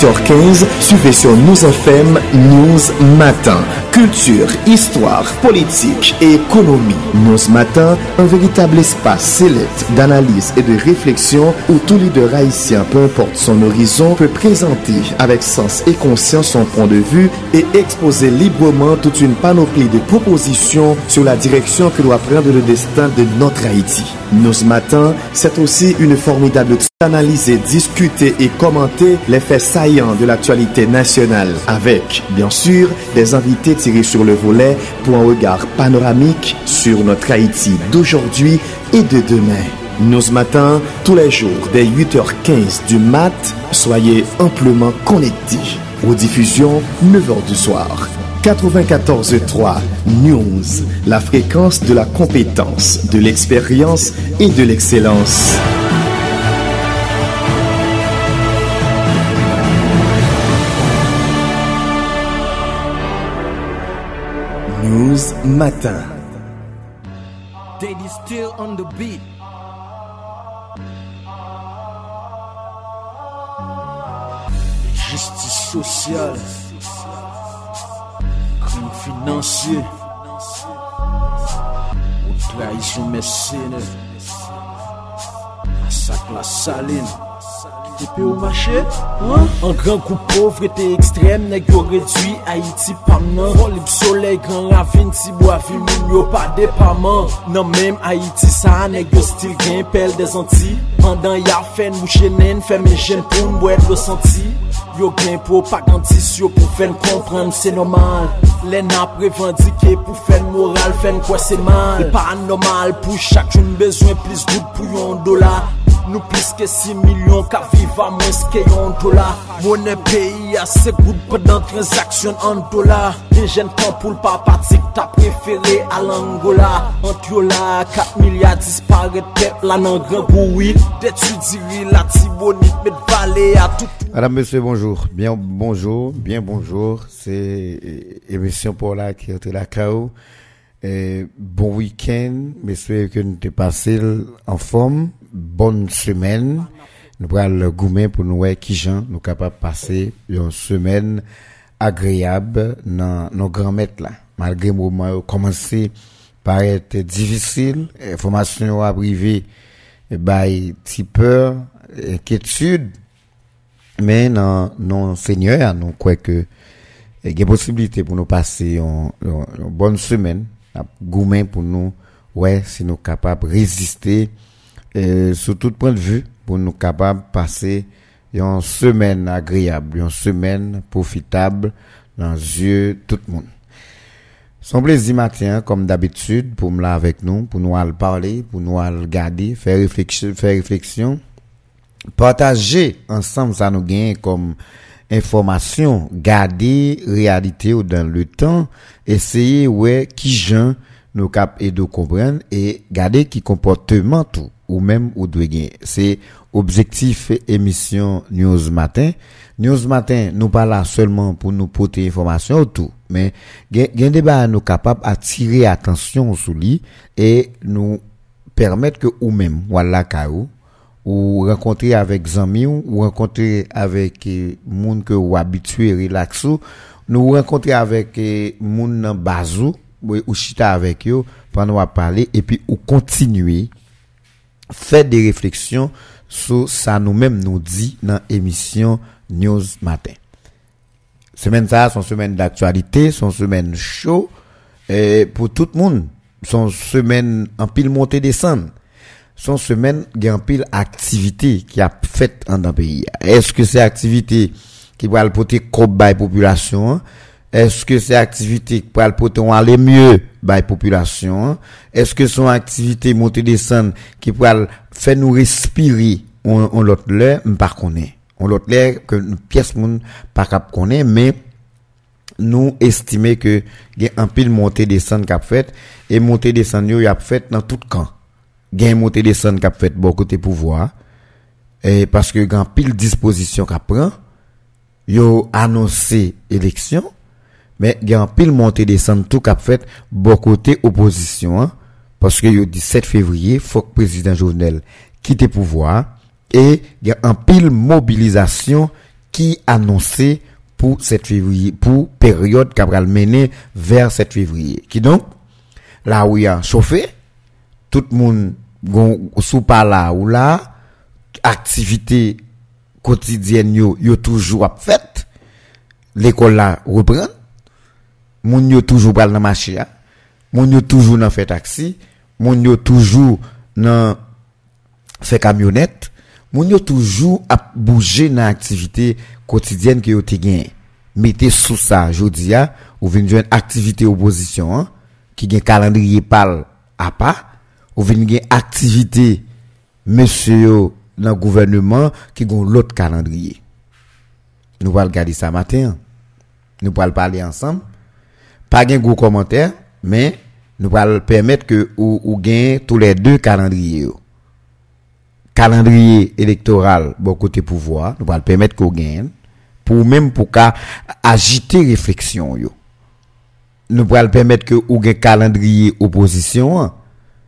8h15, suivez sur News FM News Matin. Culture, histoire, politique et économie. News Matin, un véritable espace sélect d'analyse et de réflexion où tout leader haïtien, peu importe son horizon, peut présenter avec sens et conscience son point de vue et exposer librement toute une panoplie de propositions sur la direction que doit prendre le destin de notre Haïti. News Matin, c'est aussi une formidable analyser, discuter et commenter les faits saillants de l'actualité nationale avec, bien sûr, des invités tirés sur le volet pour un regard panoramique sur notre Haïti d'aujourd'hui et de demain. Nous ce tous les jours, dès 8h15 du mat, soyez amplement connectés. Aux diffusions, 9h du soir. 94.3 News, la fréquence de la compétence, de l'expérience et de l'excellence. News Matin. Still on the beat. Justice sociale. finansye Ou trahison mesene Asak la salin Epi ou mache, an? Gran kou povre te ekstrem, neg yo redwi Haiti pam nan. Fon lip soley, gran ravine, ti bo avi moun yo pa depaman Nan menm Haiti sa, neg yo stil gen pel de zanti Pandan ya fen mouche nen fe men jen pou mbo lo santi Yo gen pou pa gantis, yo pou fen kompran se normal. Len ap revandike pou fen moral, fen kwa se mal. E pa anormal, pou chak joun bezwen plis gout pou yon dola Nou plis ke 6 milyon ka viva mwen ske yon dola Mounen peyi ase gout pedan transaksyon an dola Den jen kan pou l pa patik ta preferi al Angola Ant yo la 4 milyar dispare tep la nan gran goui Detu diri la tibonit met vale a tout Madame, monsieur, bonjour. Bien bonjour, bien bonjour. C'est émission pour la qui est la KO. Et bon week-end, messieurs, que nous t'ai passé en forme. Bonne semaine. Nous allons gourmet pour nous voir qui gens nous capables de passer une semaine agréable dans nos grands maîtres là. Malgré le moment commencé par être difficile, privé, et bah, petit peur, inquiétude, mais non, non, Seigneur, nous croyons que il y a possibilité pour nous passer une, une bonne semaine, gourmet pour nous, ouais, si nous capables de résister, euh, sous tout point de vue, pour nous capables de passer une semaine agréable, une semaine profitable dans les yeux de tout le monde. Son plaisir matin, comme d'habitude, pour me avec nous, pour nous aller parler, pour nous aller regarder, faire réflexion, faire réflexion, partager ensemble ça nous gagne comme information, garder réalité ou dans le temps, essayer ouais qui gens nous cap et de comprendre et garder qui comportement tout ou même ou doit gagner. C'est objectif émission News Matin. News Matin, nous pas là seulement pour nous porter information ou tout, mais gain débat nous capable attirer attention sur lui et nous permettre que ou même voilà kaou ou rencontrer avec amis ou rencontrer avec monde que ou habitué relax nous rencontrer avec eh, monde dans bazou ou chita avec eux pendant parler et puis ou continuer faire des réflexions sur ça nous-mêmes nous dit dans émission News Matin. Semaine ça, son semaine d'actualité, son semaine chaud, et pour tout le monde, son semaine en pile montée descendre son semaine un pile activité qui a fait dans le pays. Est-ce que c'est activité qui va le porter population Est-ce que c'est activité qui va le porter aller mieux? La population. Est-ce que son activité monter descendre qui va faire nous respirer on, on l'autre l'air? Pas connaît. On l'autre l'air que une pièce monde pas cap connaît mais nous estimer que il y a un pile montée descendre qu'a fait et montée descendre il a fait dans tout camp. Gain montée descendre qu'a fait bon côté pouvoir et parce que grand pile disposition qu'a prend yo annoncé élection men gen an pil monte desan tou kap fet bo kote oposisyon an, paske yo 17 fevriye fok prezident jovenel kite pouvoi, e gen an pil mobilizasyon ki anonsi pou 7 fevriye, pou peryode kap ral mene ver 7 fevriye. Ki donk, la ou ya chofe, tout moun sou pa la ou la, aktivite kotidyen yo yo toujou ap fet, l'ekol la repren, moun yo toujours pral dans marché, moun yo toujours dans fait taxi, moun yo toujours dans fait camionnette, moun yo toujours à bouger dans activité quotidienne que yo te. Mettez sous ça jodi a ou vinn une activité opposition qui gen calendrier pal à pas ou vinn gen activité monsieur dans gouvernement qui ont l'autre calendrier. Nous allons regarder ça matin. Nous allons parler ensemble. Pas de gros commentaire, mais nous allons permettre que ou, ou tous les deux calendriers. Calendrier électoral, bon côté pouvoir, nous allons permettre qu'on gagne pour même pour qu'à agiter réflexion yo. Nous allons permettre que ou gagne calendrier opposition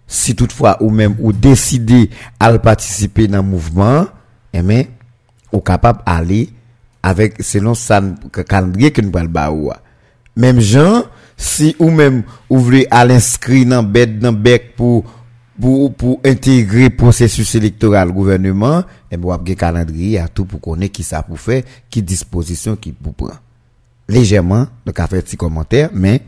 si toutefois ou même ou décider à participer dans mouvement, eh bien, ou capable d'aller avec selon ça calendrier que nous allons Même gens, si ou même ouvrez à l'inscrit dans bête dans bec pour pour pour intégrer processus électoral gouvernement eh et bien un calendrier à tout pour connaître qui ça pour faire qui disposition qui pour prendre légèrement donc à faire petit commentaire mais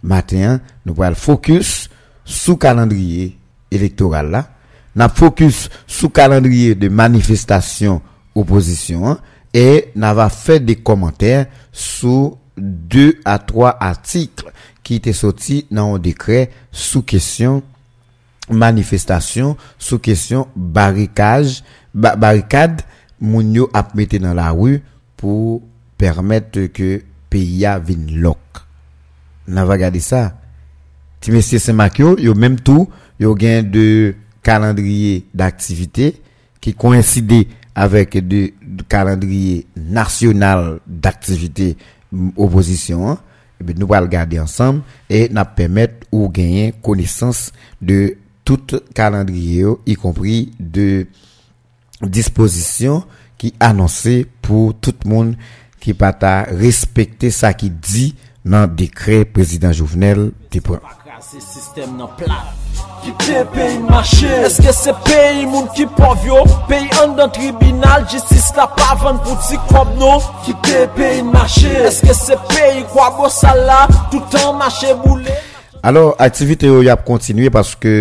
matin nous le focus sous calendrier électoral là n'a focus sous calendrier de manifestation opposition eh, et n'a va faire des commentaires sous deux à trois articles qui étaient sortis dans un décret sous question manifestation, sous question barricage, ba barricade, mounio a mettre dans la rue pour permettre que pays a vienne loc. On va regarder ça. Ti monsieur Saint-Macchio, yo même tout, il yo gain de calendrier d'activité qui coïncidait avec le calendrier national d'activité opposition hein. eh bien, nous allons regarder ensemble et nous permettre ou gagner connaissance de tout calendrier y compris de dispositions qui annoncé pour tout le monde qui pas respecter ça qui dit dans le décret président Jovenel Se sistem nan plat. Ki te peyi mache Eske se peyi moun ki povyo Peyi an dan tribunal Jistis la pavan pou ti kob nou Ki te peyi mache Eske se peyi kwa bo sala Toutan mache boule Alors aktivite yo yap kontinue Paske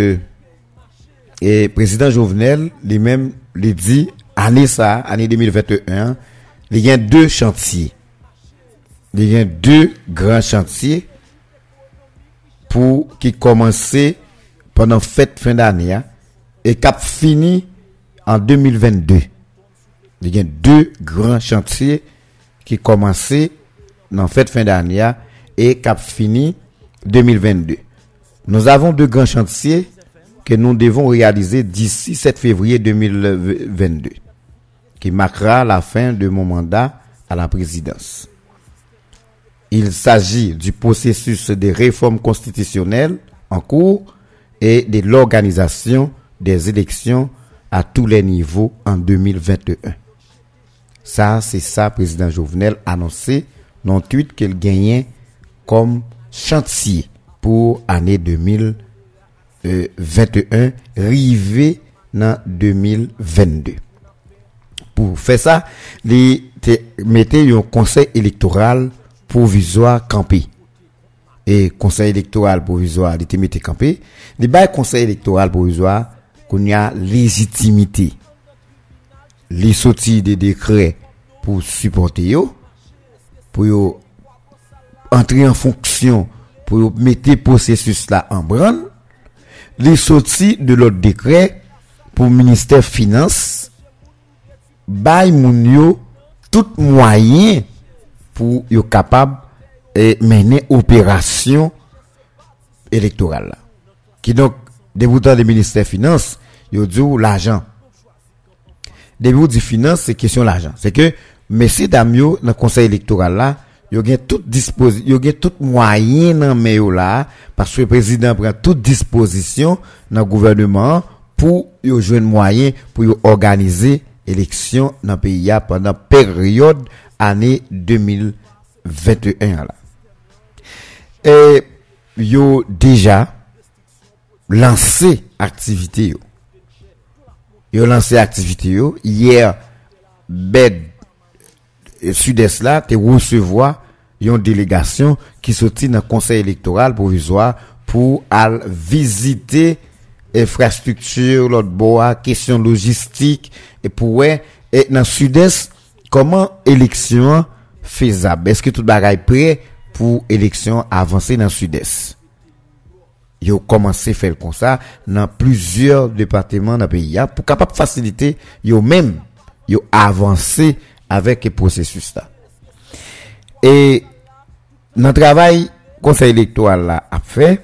E prezident Jovenel Li men li di Ane sa, ane 2021 Li gen 2 chantier Li gen 2 gran chantier pour qui commençait pendant fête fin d'année hein, et qui a fini en 2022. Il y a deux grands chantiers qui commençaient dans fête fin d'année hein, et qui a fini 2022. Nous avons deux grands chantiers que nous devons réaliser d'ici 7 février 2022, qui marquera la fin de mon mandat à la présidence. Il s'agit du processus de réforme constitutionnelle en cours et de l'organisation des élections à tous les niveaux en 2021. Ça, c'est ça, président Jovenel annoncé dans tweet qu'il gagnait comme chantier pour l'année 2021, rivé dans 2022. Pour faire ça, il mettez un conseil électoral provisoire campé. Et conseil électoral provisoire, il était campé. Le conseil électoral provisoire, qu'on y a légitimité. Les sorties des décrets pour supporter yo, pour entrer en fonction, pour mettre processus là en branle. Les sorties de l'autre décret pour ministère finance, bail moun yo, tout moyen pour être capable de mener opération électorale. Qui donc, débutant du ministère des Finances, il dit l'argent? Début du finance, c'est question l'argent. C'est que, messieurs Damio, dans le conseil électoral là, il y a toute disposition, il y a tout moyen là, parce que le président prend toute disposition dans le gouvernement pour y jouer un moyen pour organiser élection dans le pays pendant période année 2021 là. Et yo déjà lancé activité yo. Yo lancé activité yo hier bed sud-est là te recevoir une délégation qui sortit dans le conseil électoral provisoire pour aller visiter infrastructure, l'autre bois, question logistique, et pour et dans sud-est, comment élection faisable? Est-ce que tout est prêt pour élection avancer dans le sud-est? Ils ont commencé à faire comme ça dans plusieurs départements dans pays pour capable faciliter, ont même, ont avancé avec le processus là. Et dans le travail, conseil électoral a fait,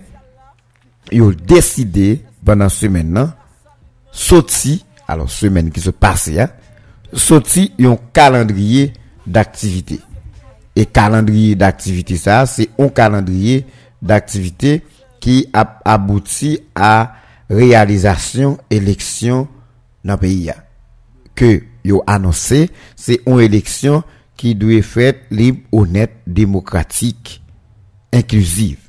ils ont décidé pendant semaine là, sorti, alors semaine qui se passe là, sorti un calendrier d'activité. Et calendrier d'activité, ça, c'est un calendrier d'activité qui a abouti à réalisation élection dans le pays. Que yo annoncé, c'est une élection qui doit être libre, honnête, démocratique, inclusive.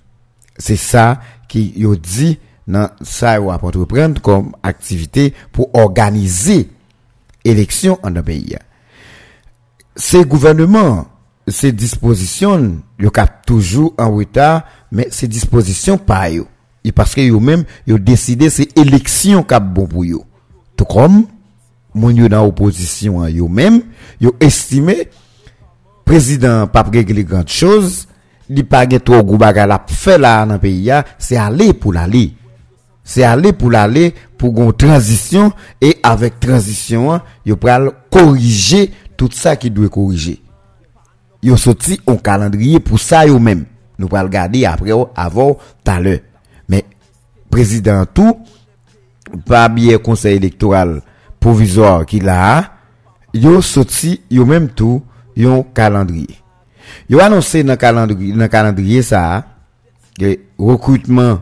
C'est ça qui yo dit dans ça yo entreprendre comme activité pour organiser élection en un. Ces gouvernements, ces dispositions, yo cap toujours en retard, mais ces dispositions pas. Et parce que yo même yo décidé c'est élection cap pour yo. Tout comme mon yo dans opposition yo même, yo estimé président pas régler grand chose, li pas trop gros bagay la fait là dans pays c'est aller pour l'aller c'est aller pour l'aller pour une transition et avec transition il pral corriger tout ça qui doit corriger. Yo sorti un calendrier pour ça yo même. Nous le regarder après avant tout à l'heure. Mais président tout pas bien conseil électoral provisoire qu'il a yo sorti yo même tout un calendrier. Yo annoncé dans calendrier dans calendrier ça recrutement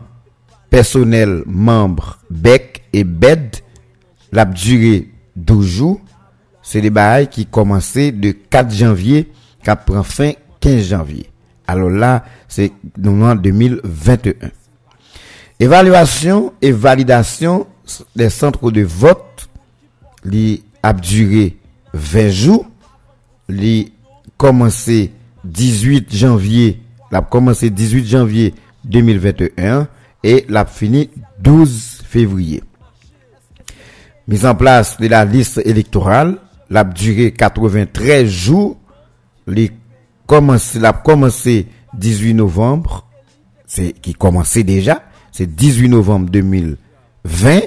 personnel membre BEC et BED la durée 12 jours. C'est des bails qui commençaient de 4 janvier qui prend fin 15 janvier. Alors là c'est en 2021 évaluation et validation des centres de vote li a duré 20 jours. Li commencé 18 janvier l'a commencé 18 janvier 2021 et l'a fini 12 février. Mise en place de la liste électorale, l'a duré 93 jours, l'a commencé, l'a commencé 18 novembre, c'est qui commençait déjà, c'est 18 novembre 2020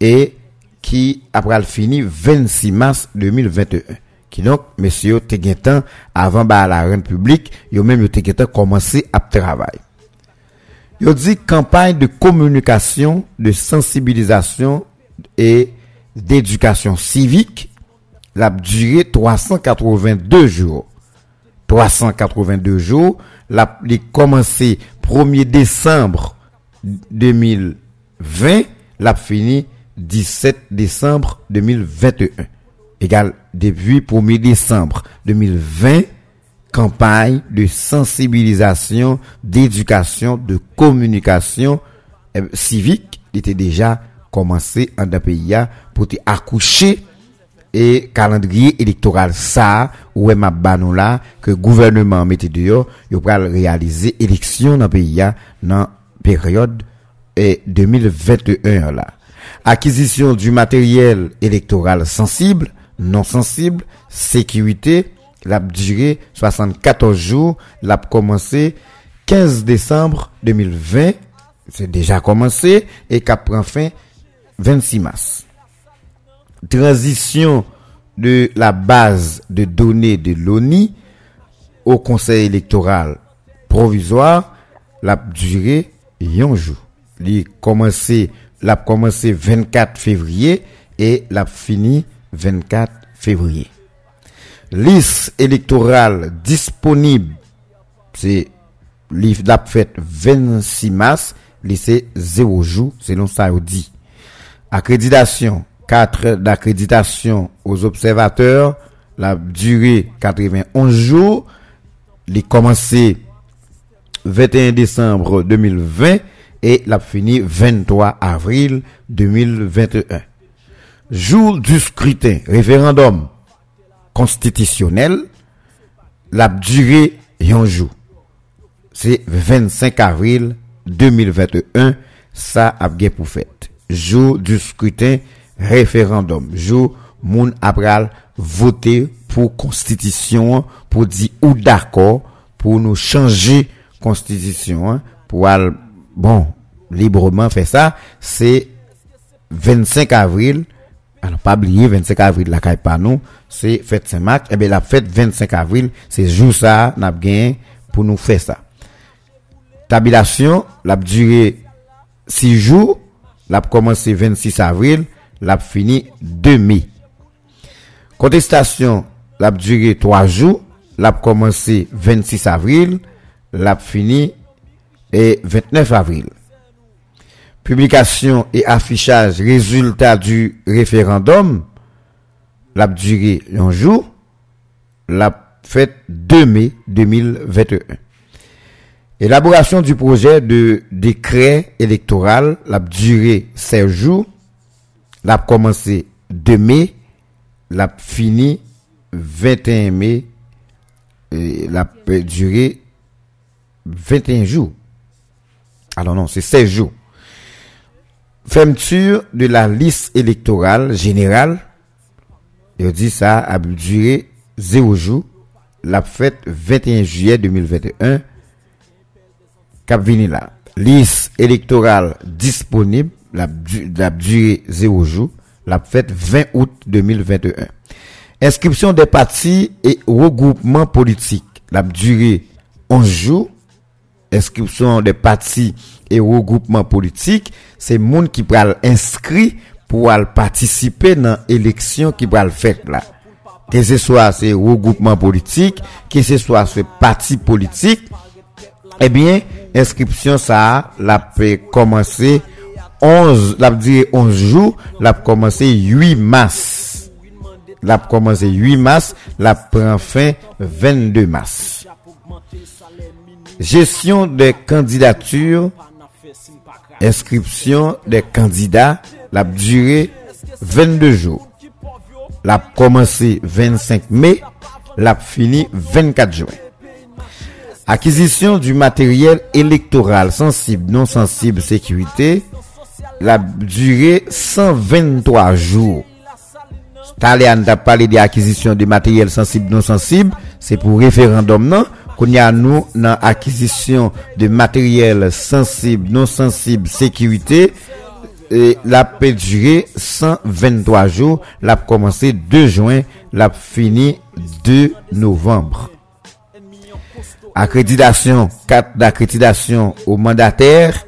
et qui après le fini 26 mars 2021 qui donc monsieur avant bah la reine publique yo même te commencé à travailler il dit campagne de communication, de sensibilisation et d'éducation civique. La durée 382 jours. 382 jours. La, commencé 1er décembre 2020. La fini 17 décembre 2021. Égal depuis 1er décembre 2020 campagne de sensibilisation, d'éducation, de communication euh, civique. Était déjà commencé en d'un pays pour accoucher. Et calendrier électoral ça ou ma banon là que gouvernement mettait dehors il va réaliser élection dans pays dans période euh, 2021 là. Acquisition du matériel électoral sensible non sensible sécurité la durée 74 jours, l'a commencé 15 décembre 2020, c'est déjà commencé et qu'a prend fin 26 mars. Transition de la base de données de l'ONI au conseil électoral provisoire, la durée un jour. Il commencé, l'a commencé 24 février et l'a fini 24 février liste électorale disponible, c'est la fête 26 mars, c'est 0 jour, selon ça dit. Accréditation 4 d'accréditation aux observateurs, la durée 91 jours, les commencé 21 décembre 2020 et la fini 23 avril 2021. Jour du scrutin, référendum constitutionnel, la durée un jour. C'est 25 avril 2021, ça a bien pour fête. Jour du scrutin, référendum. Jour, moun apral voter pour constitution, pour dire ou d'accord, pour nous changer constitution, hein, pour aller, bon, librement faire ça, c'est 25 avril alors, pas oublier, 25 avril, la caille pas nous, c'est fête Saint-Marc. Eh bien, la fête 25 avril, c'est jour ça, n'a gagné pour nous faire ça. Tabulation, la durée 6 jours, la commencé 26 avril, la fini 2 mai. Contestation, la durée 3 jours, la commencé 26 avril, la fini et 29 avril publication et affichage résultat du référendum, la durée un jour, la fête 2 mai 2021. Élaboration du projet de décret électoral, la durée 16 jours, la commencé 2 mai, la fini 21 mai, et la durée 21 jours. Alors non, c'est 16 jours. Fermeture de la liste électorale générale. Il dit ça a duré 0 jour. La fête 21 juillet 2021. Cap là. Liste électorale disponible. La, durée 0 jour. La fête 20 août 2021. Inscription des partis et regroupements politiques. La durée 11 jours. Inscription des partis et regroupements politiques c'est monde qui pral inscrit pour participer dans l'élection qui pral fait là. Que ce soit ce regroupement politique, que ce soit ce parti politique, eh bien, inscription ça, la peut commencer 11, la dire 11 jours, la commencer 8 mars. La commencer 8 mars, la prend fin 22 mars. Gestion des candidatures inscription des candidats, la durée 22 jours. La commencé 25 mai, la fini 24 juin. Acquisition du matériel électoral sensible, non sensible, sécurité, la durée 123 jours. Talian a parlé de l'acquisition du matériel sensible, non sensible, c'est pour référendum, non? Qu'on y a nous dans acquisition de matériel sensible, non sensible, sécurité, et la peut durer 123 jours, la commencé 2 juin, la fini 2 novembre. Accréditation, 4 d'accréditation au mandataire,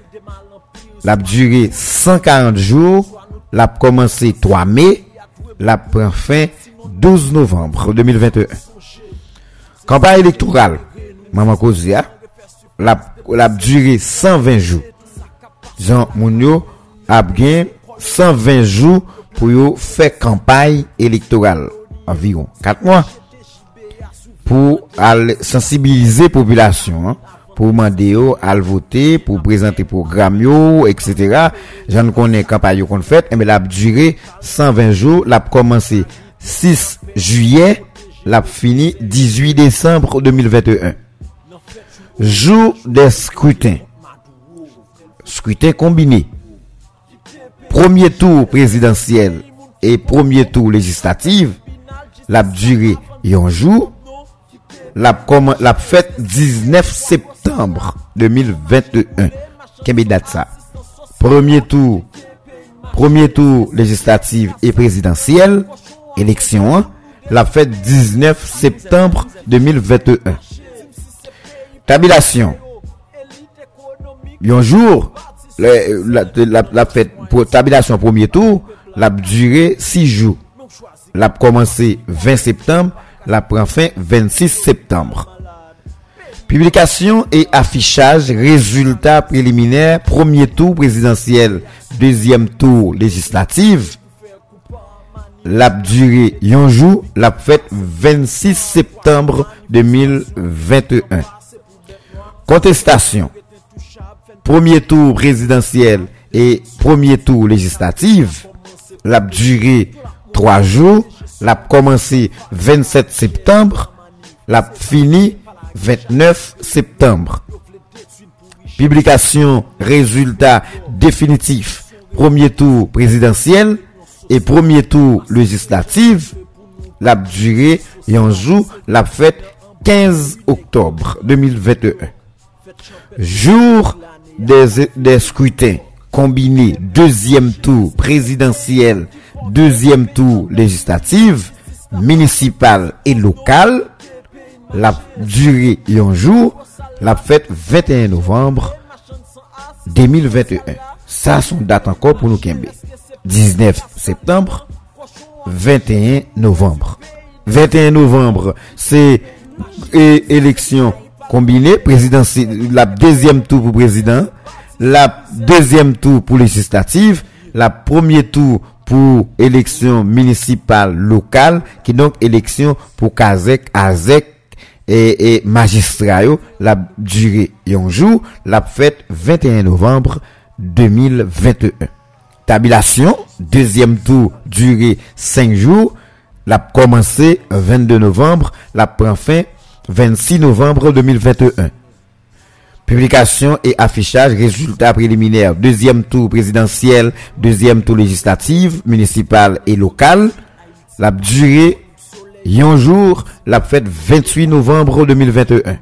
la durée 140 jours, la commencé 3 mai, la prend fin 12 novembre 2021. Campagne électorale maman Kozia, la, la duré 120 jours. Jean Mounio a bien 120 jours pour faire campagne électorale. Environ 4 mois. Pour sensibiliser la population. Hein, pour demander à voter, pour présenter programme etc. J'en connais campagne qu'on fait, mais la duré 120 jours, la commencé 6 juillet, la fini 18 décembre 2021. Jour des scrutins. Scrutin combiné. Premier tour présidentiel et premier tour législatif. La durée un jour. La, fête 19 septembre 2021. Quelle date ça? Premier tour. Premier tour législatif et présidentiel. Élection. La fête 19 septembre 2021. Tabulation. Un jour, la, la, fête pour tabulation premier tour, la duré 6 jours. La commencé 20 septembre, la prend fin 26 septembre. Publication et affichage résultats préliminaires premier tour présidentiel, deuxième tour législatif. la durée yon jour, la fête 26 septembre 2021. Contestation. Premier tour présidentiel et premier tour législatif, la durée 3 jours, la commencé 27 septembre, la fini 29 septembre. Publication résultat définitif premier tour présidentiel et premier tour législatif la durée et en jour la fête 15 octobre 2021. Jour des, des scrutins combinés deuxième tour présidentiel, deuxième tour législatif, municipal et local, la durée et en jour la fête 21 novembre 2021. Ça, son date encore pour nous Kembe. 19 septembre, 21 novembre. 21 novembre, c'est élection combinée, présidentielle, la deuxième tour pour président, la deuxième tour pour législative, la premier tour pour élection municipale locale, qui donc élection pour Kazek, Azek, et, et magistrat la durée un jour, la fête 21 novembre 2021. Tabulation, deuxième tour, durée 5 jours, la commencé 22 novembre, la prend fin 26 novembre 2021. Publication et affichage, résultats préliminaires, deuxième tour présidentiel, deuxième tour législatif, municipal et local. La durée un jour, la fête 28 novembre 2021.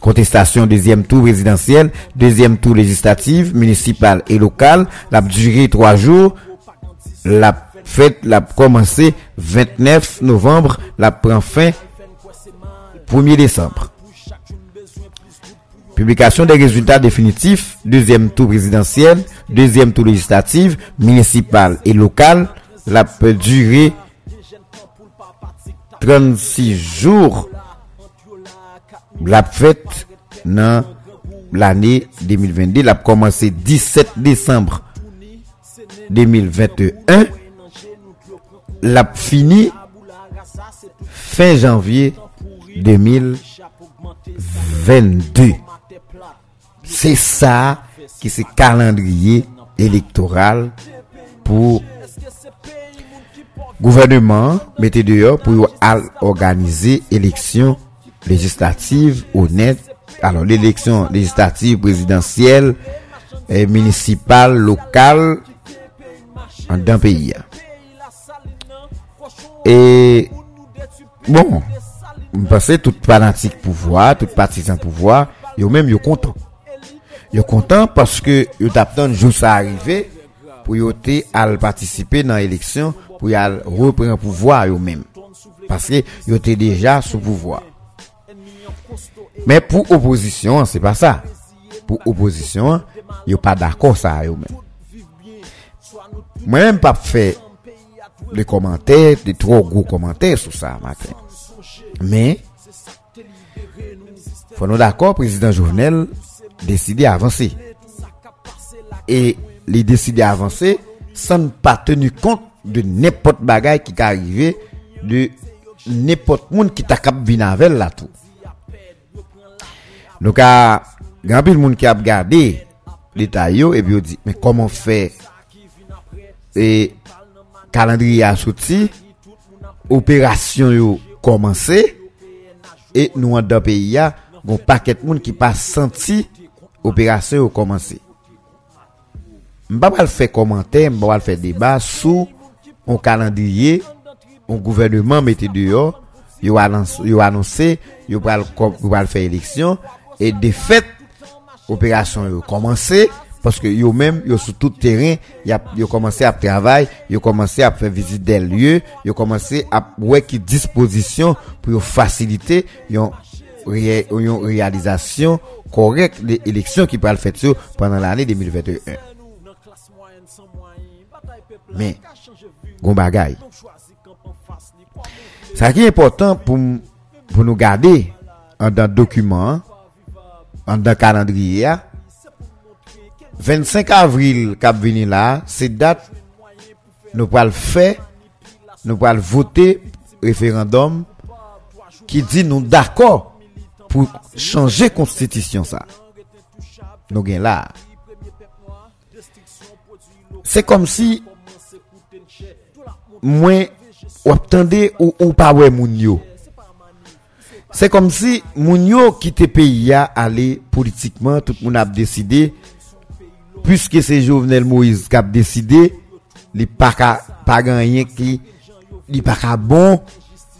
Contestation deuxième tour présidentiel, deuxième tour législatif, municipal et local. La durée trois jours. La fête l'a commencé 29 novembre, la prend fin 1er décembre. Publication des résultats définitifs, deuxième tour présidentiel, deuxième tour législatif, municipal et local. La durée 36 jours la fête dans l'année 2022 la commencé 17 décembre 2021 la fini fin janvier 2022 c'est ça qui c'est calendrier électoral pour gouvernement mettez dehors pour organiser élection législative honnête. Alors l'élection législative présidentielle municipale locale en d'un pays. Et bon, parce que tout fanatique pouvoir, tout partisan pouvoir, yo même yo content. Yo content parce que yo un jour ça arrivé pour yo à participer dans l'élection pour y reprendre pouvoir eux-mêmes. Parce que ils étaient déjà sous pouvoir. Mais pour opposition, c'est pas ça. Pour opposition, ils pas d'accord ça eux-mêmes. Moi-même pas fait des commentaires, des trop gros commentaires sur ça. Men, fwa nou d'akor, prezident Jovenel deside avanse. E li deside avanse san pa tenu kont de nepot bagay ki ka arrive de nepot moun ki ta kap vinavel la tou. Nou ka, gampil moun ki ap gade detay yo, e bi yo di, men koman fe e kalandri ya soti, operasyon yo commencé et nous dans pays a un paquet de monde qui pas senti opération commencé. M'pa pas faire commentaire, m'pa pas faire débat sous un calendrier, un gouvernement mettait dehors, il a annoncé, il va faire élection, et de fait, opération a commencé, parce que yo même, yo sur tout terrain, y a, commencé à travailler, yo commencé à faire visite des lieux, yo commencé à ouais qui disposition pour faciliter une réalisation correcte des élections qui le faire pendant l'année 2021. Mais, gon bagay. Ça qui est important pour, pour nous garder en dans document, en dans calendrier, 25 avril cap venu là, c'est date nous le faire nous allons voter référendum qui dit nous d'accord pour changer constitution ça. Nous là. C'est comme si moi ou ou, ou pas. C'est comme si moun yo quitte pays aller politiquement tout le monde a décidé puisque c'est Jovenel Moïse qui a décidé li pas ka- pas gagné qui li pas bon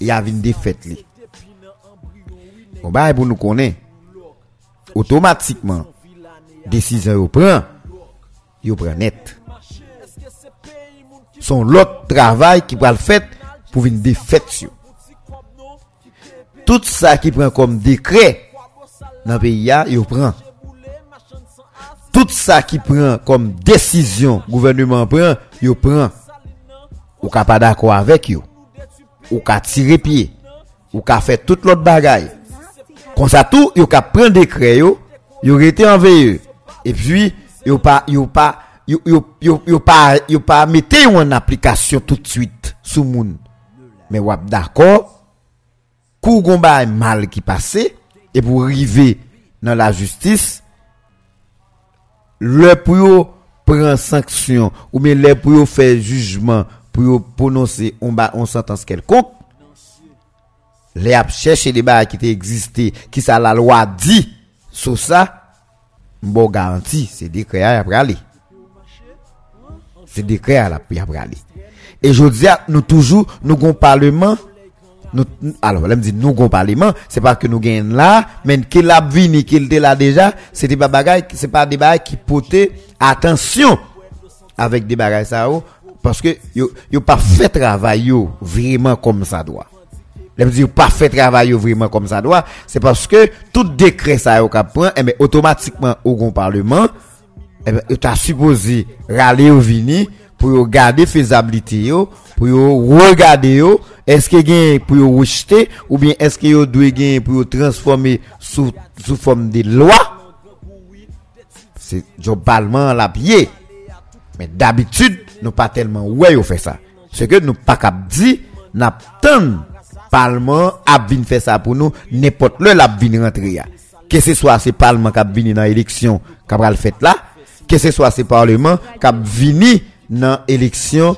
il y a une défaite. Bon bah pour nous connaître automatiquement décision yo prend yo prend net. Son l'autre travail qui va le fait pour une défaite. Tout ça qui prend comme décret dans le pays a, yo prend. Tout ça qui prend comme décision gouvernement prend, yo prend. Ou ka pas d'accord avec yo. Ou ka tirer pied. Ou ka fait toute l'autre bagaille. Comme ça tout, yo ka prend décret yo, yo rete en veilleux. Et puis yo pas yo pas yo yo yo, pas yo pas mettez en application tout de suite sous moun. Mais wap d'accord kou gon mal qui passé et pour arriver dans la justice le pour prend sanction ou bien le pour yo faire jugement pour prononcer on ba on sentence quelconque les ap chercher des bails qui existé qui ça la loi dit sur ça bon garantie c'est décret à aller c'est décret à la aller et je dis nous toujours nous gon parlement nous, alors, là, me dit, nous, gon parlement, c'est pas que nous gagnons là, mais qu'il a vini, qu'il était là déjà, c'était pas bagaille, c'est pas des bagailles qui potaient attention avec des bagailles ça, oh, parce que, yo, yo pas fait travail, yo, vraiment comme ça doit. Là, me dit, yo pas fait travail, yo, vraiment comme ça doit, c'est parce que tout décret ça, yo, qu'a prend, eh ben, automatiquement, au gon parlement, eh ben, yo t'a supposé râler au vini, pour yo garder faisabilité yo, pour yo regarder yo, Eske gen pou yo rejte ou bien eske yo dwe gen pou yo transforme sou, sou form de lwa? Se globalman la piye. Men d'habitude nou pa telman wè yo fè sa. Se ke nou pa kap di, nap tan palman ap vin fè sa pou nou, nepot lè la vin rentre ya. Ke se swa se palman kap vini nan eleksyon kap ral fèt la, ke se swa se parleman kap vini nan eleksyon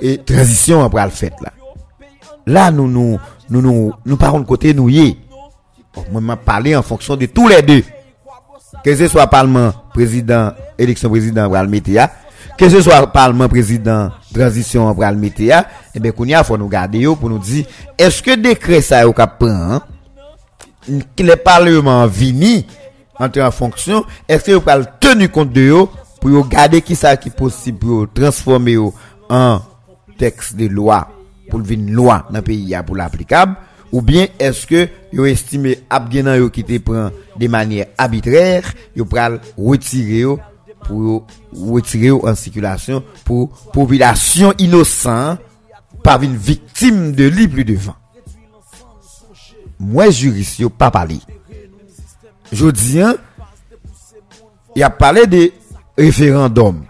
e transisyon kap ral fèt la. Là nous nous nous nous nous parlons de côté nous y moi parlé en fonction de tous les deux. Que ce soit parlement président élection président que ce soit parlement président transition le mettre ya, et ben kounya faut nous garder pour nous dire est-ce que décret ça yo cap hein? que le parlement vini entrer en fonction est-ce que vous pouvez tenir compte de yo pour garder qui ça qui possible pour transformer en texte de loi? pou l'vin lwa nan peyi ya pou l'applikab, ou bien eske yo estime ap genan yo ki te pran de manye abitrer, yo pral retire yo pou yo retire yo an sikulasyon pou popilasyon inosan pa vin viktim de li pli devan. Mwen juris yo pa pali. Jodi an, ya pale de referandom.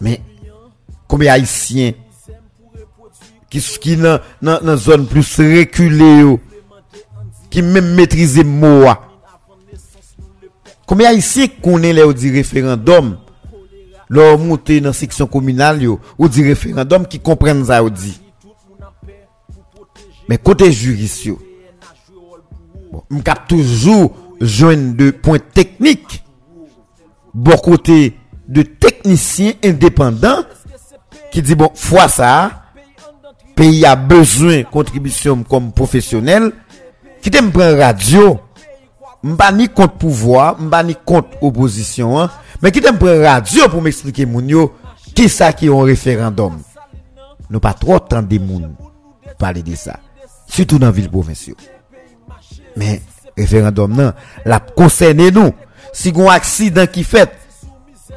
Men, kome haisyen qui qui dans dans zone plus reculée qui même maîtriser mot combien ici connaît les dit référendum leur monter dans section communale yo ou dit référendum qui comprennent ça dit. Mais côté juriste bon m'cap toujours joindre de points techniques. Bon côté de techniciens indépendants qui dit bon fois ça pays a besoin de contribution comme professionnel. Qui te prend radio m'pa ni contre pouvoir m'pa ni contre opposition hein, mais qui te prend radio pour m'expliquer moun yo qui ça qui est un référendum? Nous pas trop entendre des moun parler de ça. Surtout dans ville provinciale mais référendum non la concerne nous. Si un accident qui fait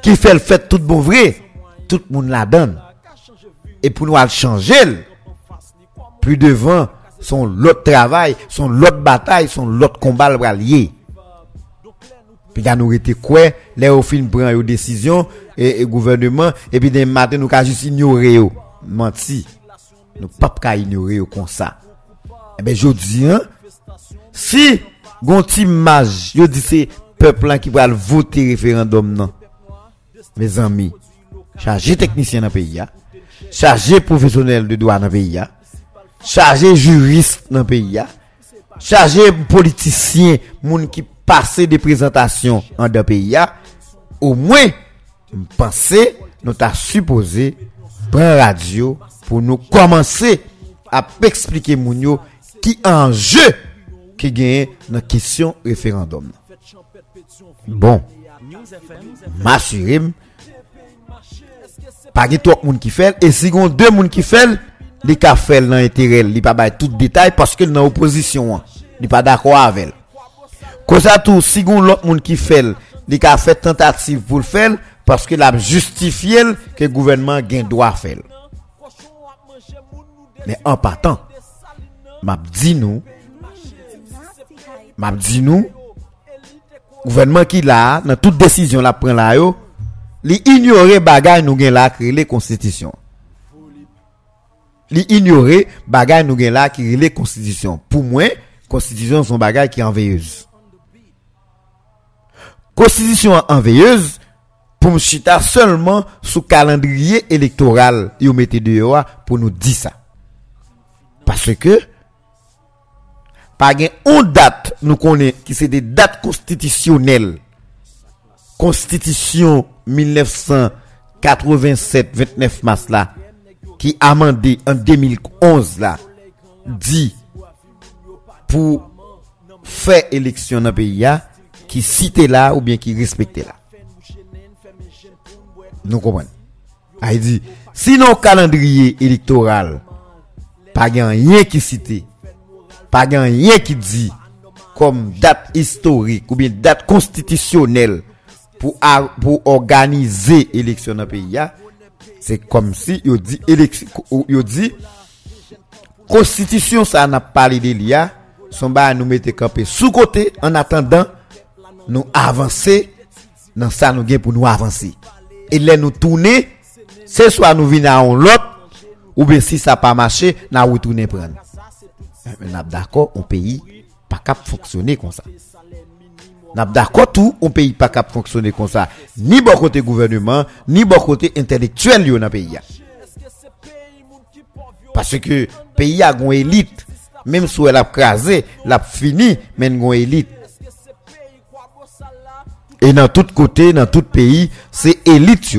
qui fait le fait tout bon vrai tout le monde la donne. Et pour nous changer Plus devant, son l'autre travail, son l'autre bataille, son l'autre combat le lié. Puis là, nous était quoi? Là, au film prend une décision, et, et, gouvernement, et puis demain matin, nous ka juste ignoré yo. Menti. Nous pas qu'à ignorer yo comme ça. Eh ben, je dis, hein, si, gonti mage, je dis c'est peuple qui va voter référendum, non. Mes amis, chargé technicien dans le pays, chargé professionnel de droit dans le pays, Chaje jurist nan peyi ya. Chaje politisyen moun ki pase de prezentasyon an da peyi ya. Ou mwen mpense nou ta suppose pren radio pou nou komanse ap eksplike moun yo ki anje ki genye nan kisyon referandom. Bon, masyrim, pagi tok moun ki fel, e sigon de moun ki fel, li ka fel nan etirel, li pa bay tout detay, paske li nan oposisyon an, li pa dakwa avel. Kosa tou, sigoun lot moun ki fel, li ka fet tentative pou l fel, paske la justifiye l, ke gouvenman gen doa fel. Men an patan, map di nou, map di nou, gouvenman ki la, nan tout desisyon la pren la yo, li ignore bagay nou gen la krele konstitisyon. Li ignorer bagay nous gen là qui les constitution pour moi constitution son bagay qui enveilleuse constitution enveilleuse pour me chita seulement sous calendrier électoral yo mettez dehors pour nous dire ça parce que pas une date nous connaît qui c'est des dates constitutionnelles constitution 1987 29 mars là qui amendé en 2011 là dit pour faire élection dans le pays qui cite là ou bien qui respecte là. Nous comprenons. Il dit sinon calendrier électoral pas rien qui cite pas rien qui dit comme date historique ou bien date constitutionnelle pour, pour organiser élection dans le pays, c'est comme si il dit élection, il dit constitution ça n'a pas parlé de son bas nous mettre campé sous côté en attendant nous avancer dans ça nous pour nous avancer. Et là nous tourner, c'est soit nous venons à l'autre ou bien si ça pas marché, nous retourner prendre. Mais d'accord, un pays pas capable fonctionner comme ça. N'a d'accord tout, un pays pas capable fonctionner comme ça. Ni bon côté gouvernement, ni bon côté intellectuel dans le pays. Parce que pays a une élite, même si elle a crasé, elle fini, mais une élite. Et dans tout côté, dans tout pays, c'est élite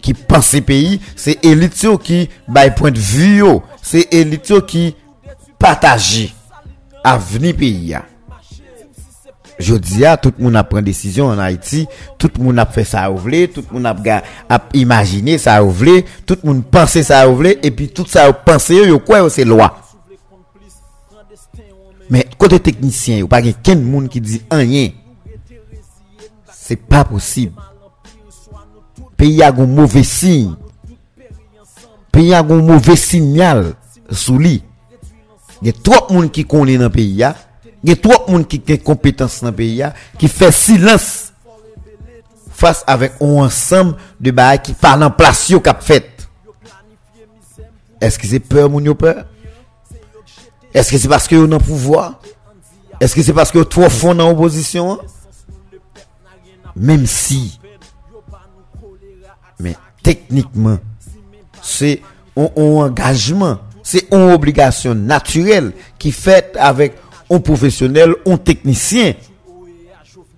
qui pense pays, c'est élite qui by point de vue, c'est élite qui partager avenir pays. Je dis à tout le monde a pris décision en Haïti, tout le monde a fait ça voulait, tout le monde a, imaginé ça voulait, tout le monde pensait ça voulait, et puis tout ça pensé, yo quoi, c'est loi. Mais côté technicien, il n'y a pas quelqu'un monde qui dit rien. C'est pas possible. Pays a un mauvais signe. Pays a un mauvais signal sous lui. Il y a trop de monde qui connaît dans le pays. Il y a trop de monde qui a compétence dans le pays, qui fait silence face avec un ensemble de bails qui parlent en place fait. Est-ce que c'est peur, mon peur? Est-ce que c'est parce que vous avez pouvoir? Est-ce que c'est parce que vous trop fond dans l'opposition? Même si, mais techniquement, c'est un engagement c'est une obligation naturelle qui fait avec un professionnel, un technicien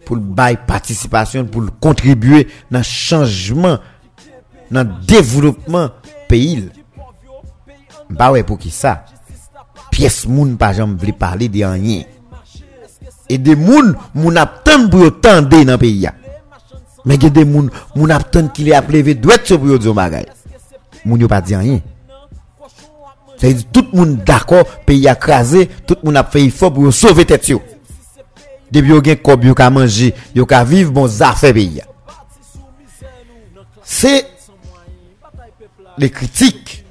pour le bail participation, pour contribuer dans le changement, dans le développement pays. Bah ouais, pour qui ça? Pièce moun pas jamais parler de rien. Et des moun, moun tant pour attendre dans le pays. Mais il y a des moun, moun tant qu'il est appelé doit être pour dire bagay. Moun yo pas dit rien. C'est-à-dire tout le monde d'accord, pays a crasé, tout le monde a fait effort pour sauver tête Depuis yo gen kob yo ka manger, yo vivre bon affaires pays. C'est les critiques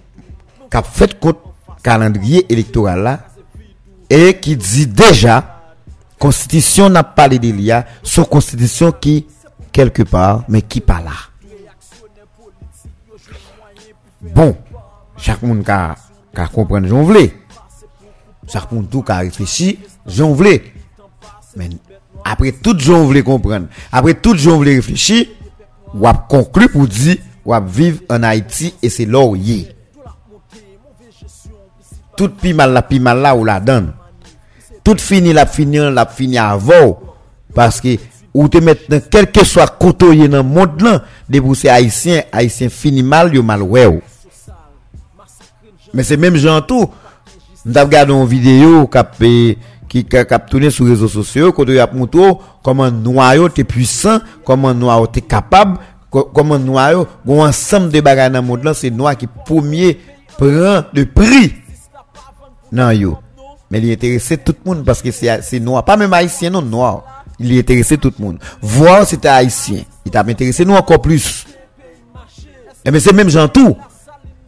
qu'a fait contre calendrier électoral là et qui dit déjà constitution n'a pas les délits, son constitution qui quelque part mais qui pas là. Bon, chaque monde a qu'à comprendre j'en voulais. Ça réfléchir, j'en voulais. Mais après tout j'en voulais comprendre, après tout j'en voulais réfléchir, ou a conclu pour dire ou a vivre en Haïti et c'est là où y est. Tout pi mal la pi mal là ou la donne. Tout fini la fini la fini avant parce que ou te maintenant quel que soit côté dans le monde là, c'est haïtien, haïtien fini mal yo mal ouais. Mais c'est même gens tout. Nous avons regardé une vidéo cap qui qui a tourné sur les réseaux sociaux quand il a montré comment noyau est puissant, comment noyau est capable, co- comment noyau ensemble de bagages dans le monde c'est noir qui premier prend le prix. Non yo. Mais il intéressait tout le monde parce que c'est noir, pas même haïtien non noir. Il intéressait tout le monde. Voir c'était haïtien, il t'a intéressé nous encore plus. Mais c'est même gens tout.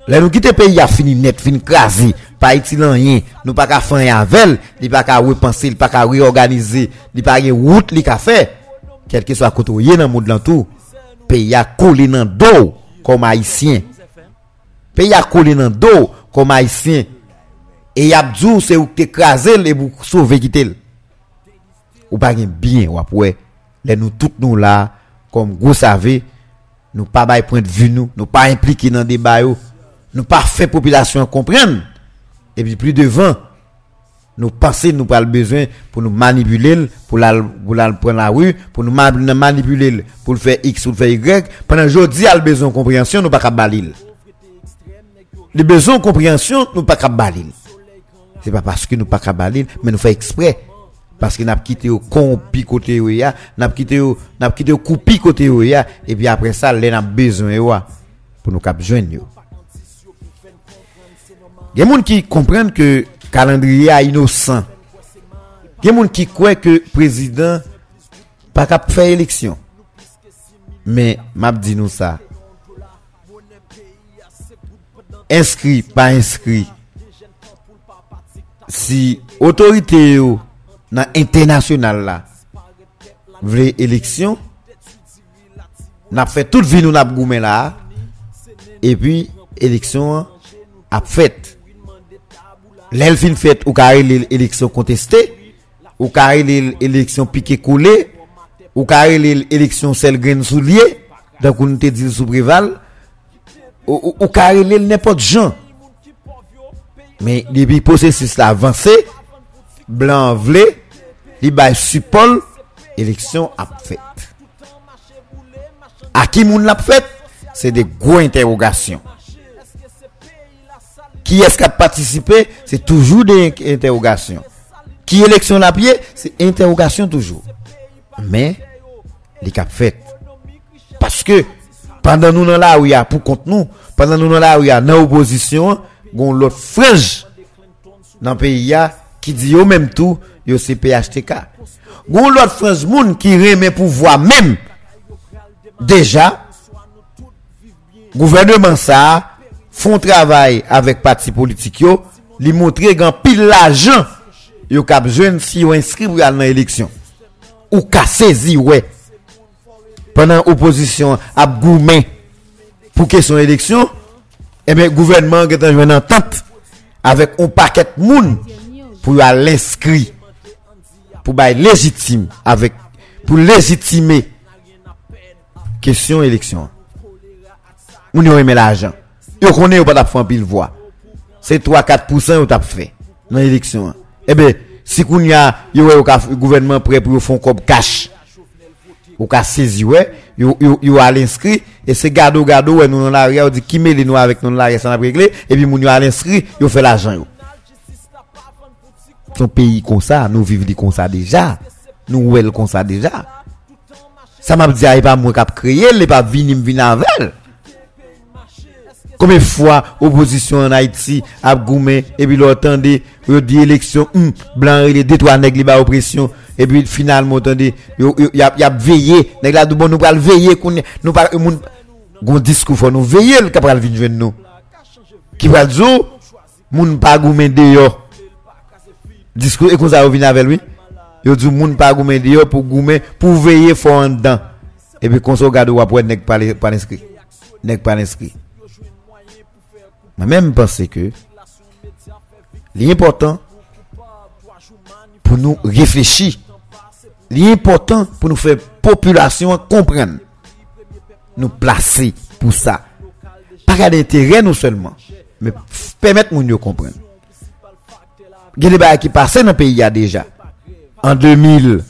Lè nou ki te peyi ya fini net, fini krasi, pa iti lan yen, nou pa ka fan yavel, li pa ka wepansi, li pa ka reorganize, li pa gen wout li ka fe, kelke so akoto ye nan moun lan tou, peyi ya koule nan do, kom haisyen. Peyi ya koule nan do, kom haisyen. E yabdou se ou te krasel, e bou souve kitel. Ou pa gen bien wap we, lè nou tout nou la, kom gwo save, nou pa bay point vu nou, nou pa implike nan debay ou, nous pas fait population comprendre. Et puis plus devant, nous penser nous pas le besoin pour nous manipuler, pour la pour la prendre la rue, pour nous ma- nous manipuler, pour le faire X ou le faire Y, pendant aujourd'hui a le besoin de compréhension, nous pas capable balil. Les besoins de compréhension, nous pas capable balil. C'est pas parce que nous pas capable balil, mais nous fait exprès parce que n'a quitté au compi côté où ya, n'a quitté au n'a quitté au coupi côté où et puis après ça, les n'a besoin pour nous cap joindre Gen moun ki komprende ke kalandriye a inosan. Gen moun ki kwe ke prezident pa kap fè eleksyon. Men, map di nou sa. Inskri, pa inskri. Si otorite yo nan internasyonal la vre eleksyon, nap fè tout vi nou nap goumen la, epi eleksyon ap fèt. Fait l'elfine fait ou carré l'élection contestée ou carré l'élection piqué coulé ou carré l'élection sel grain soulier donc on te dit sous préval ou, ou, ou carré n'importe gens mais depuis processus avancé blanc vle li bay support élection a fait à qui moun l'a fait c'est des gros interrogations qui est-ce qui a participé c'est toujours des interrogations. Qui élection la pied c'est interrogation toujours. Mais les cap fait parce que pendant nous dans là où il y a pour contre nous pendant nous dans là où il y a dans opposition gon l'autre frange dans le pays qui dit yo même tout yo c'est PHTK gon l'autre frange qui remet pouvoir même. Déjà gouvernement ça font travail avec parti politique yo, li montrer gan pile l'argent yo cap jeune si yo inscrit pour aller dans élection. Ou ka saisi ouais. Pendant opposition a gourmet pour question élection, eh bien gouvernement qui est en entente avec un paquet de monde pour aller l'inscrit pour bail légitime avec pour légitimer question élection. On y remet l'argent. Yo connaît ou pas t'a fait pile voix c'est 3 4% ou t'a fait dans l'élection eh bien si qu'on y a yo au gouvernement prêt pour font comme cash ou ka saisi ouais yo yo yo à l'inscrit et c'est gado gado ouais nous dans l'arrière on dit qui mêle nous avec nous dans l'arrière ça n'a réglé et puis moun yo à l'inscrit yo fait l'argent yo. Son pays comme ça nous vivons comme ça déjà nous ouais comme ça déjà ça m'a dit pas moi qui créé il pas venir me venir avec Combien de fois opposition en Haïti a goumé et puis l'entendez yo dit élection hum, blanc et deux trois nèg li ba oppression. Et puis finalement entendez yo yo y a, veillé nèg la bon nous pral veiller nous pas gon discours faut nous veiller le capral vinn joindre nous. Qui va dire moun pas goumé dehors. Discours et qu'on ça vinn avec lui. Yo dit moun pas goumé dehors pour goumé pour veiller faut en dedans. Et puis qu'on se regarde ou après nèg pas pas inscrit. Nèg pas inscrit moi même pense que L'important pour nous réfléchir. L'important pour nous faire population comprendre. Nous placer pour ça. Pas d'intérêt nous seulement, mais permettre nous de comprendre. Il y a des choses qui passent dans le pays déjà. En 2000,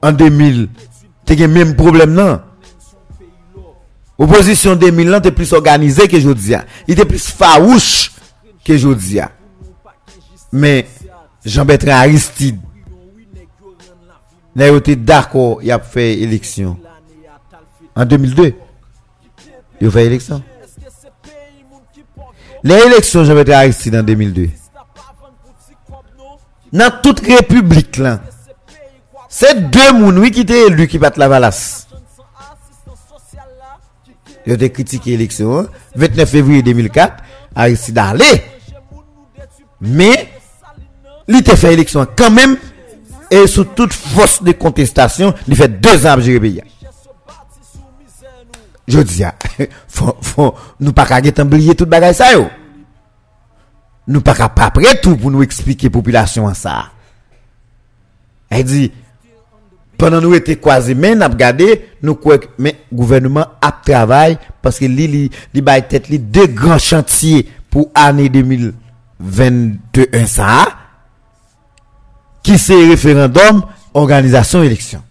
en 2000, tu as le même problème non? Opposition 2000 était plus organisée que aujourd'hui. Il était plus farouche que aujourd'hui. Mais Jean-Bertrand Aristide n'a été d'accord, il a fait élection. En 2002, il a fait élection. Les élections Jean-Bertrand Aristide en 2002. Dans toute république là, c'est deux mouns qui étaient élus qui battent la valasse. Ils ont critiqué l'élection. 29 février 2004, Aristide allé. Mais, il a fait élection quand même. Et sous toute force de contestation, il fait deux ans gérer pays. Je dis, faut, faut, nous pas qu'à oublier toute bagaille ça yo. Nous pas qu'à après tout pour nous expliquer population ça. Elle dit, pendant nous était croisés mais n'a regardé nous quoi mais gouvernement a travail parce que li deux grands chantiers pour année 2021 ça qui c'est référendum organisation élection.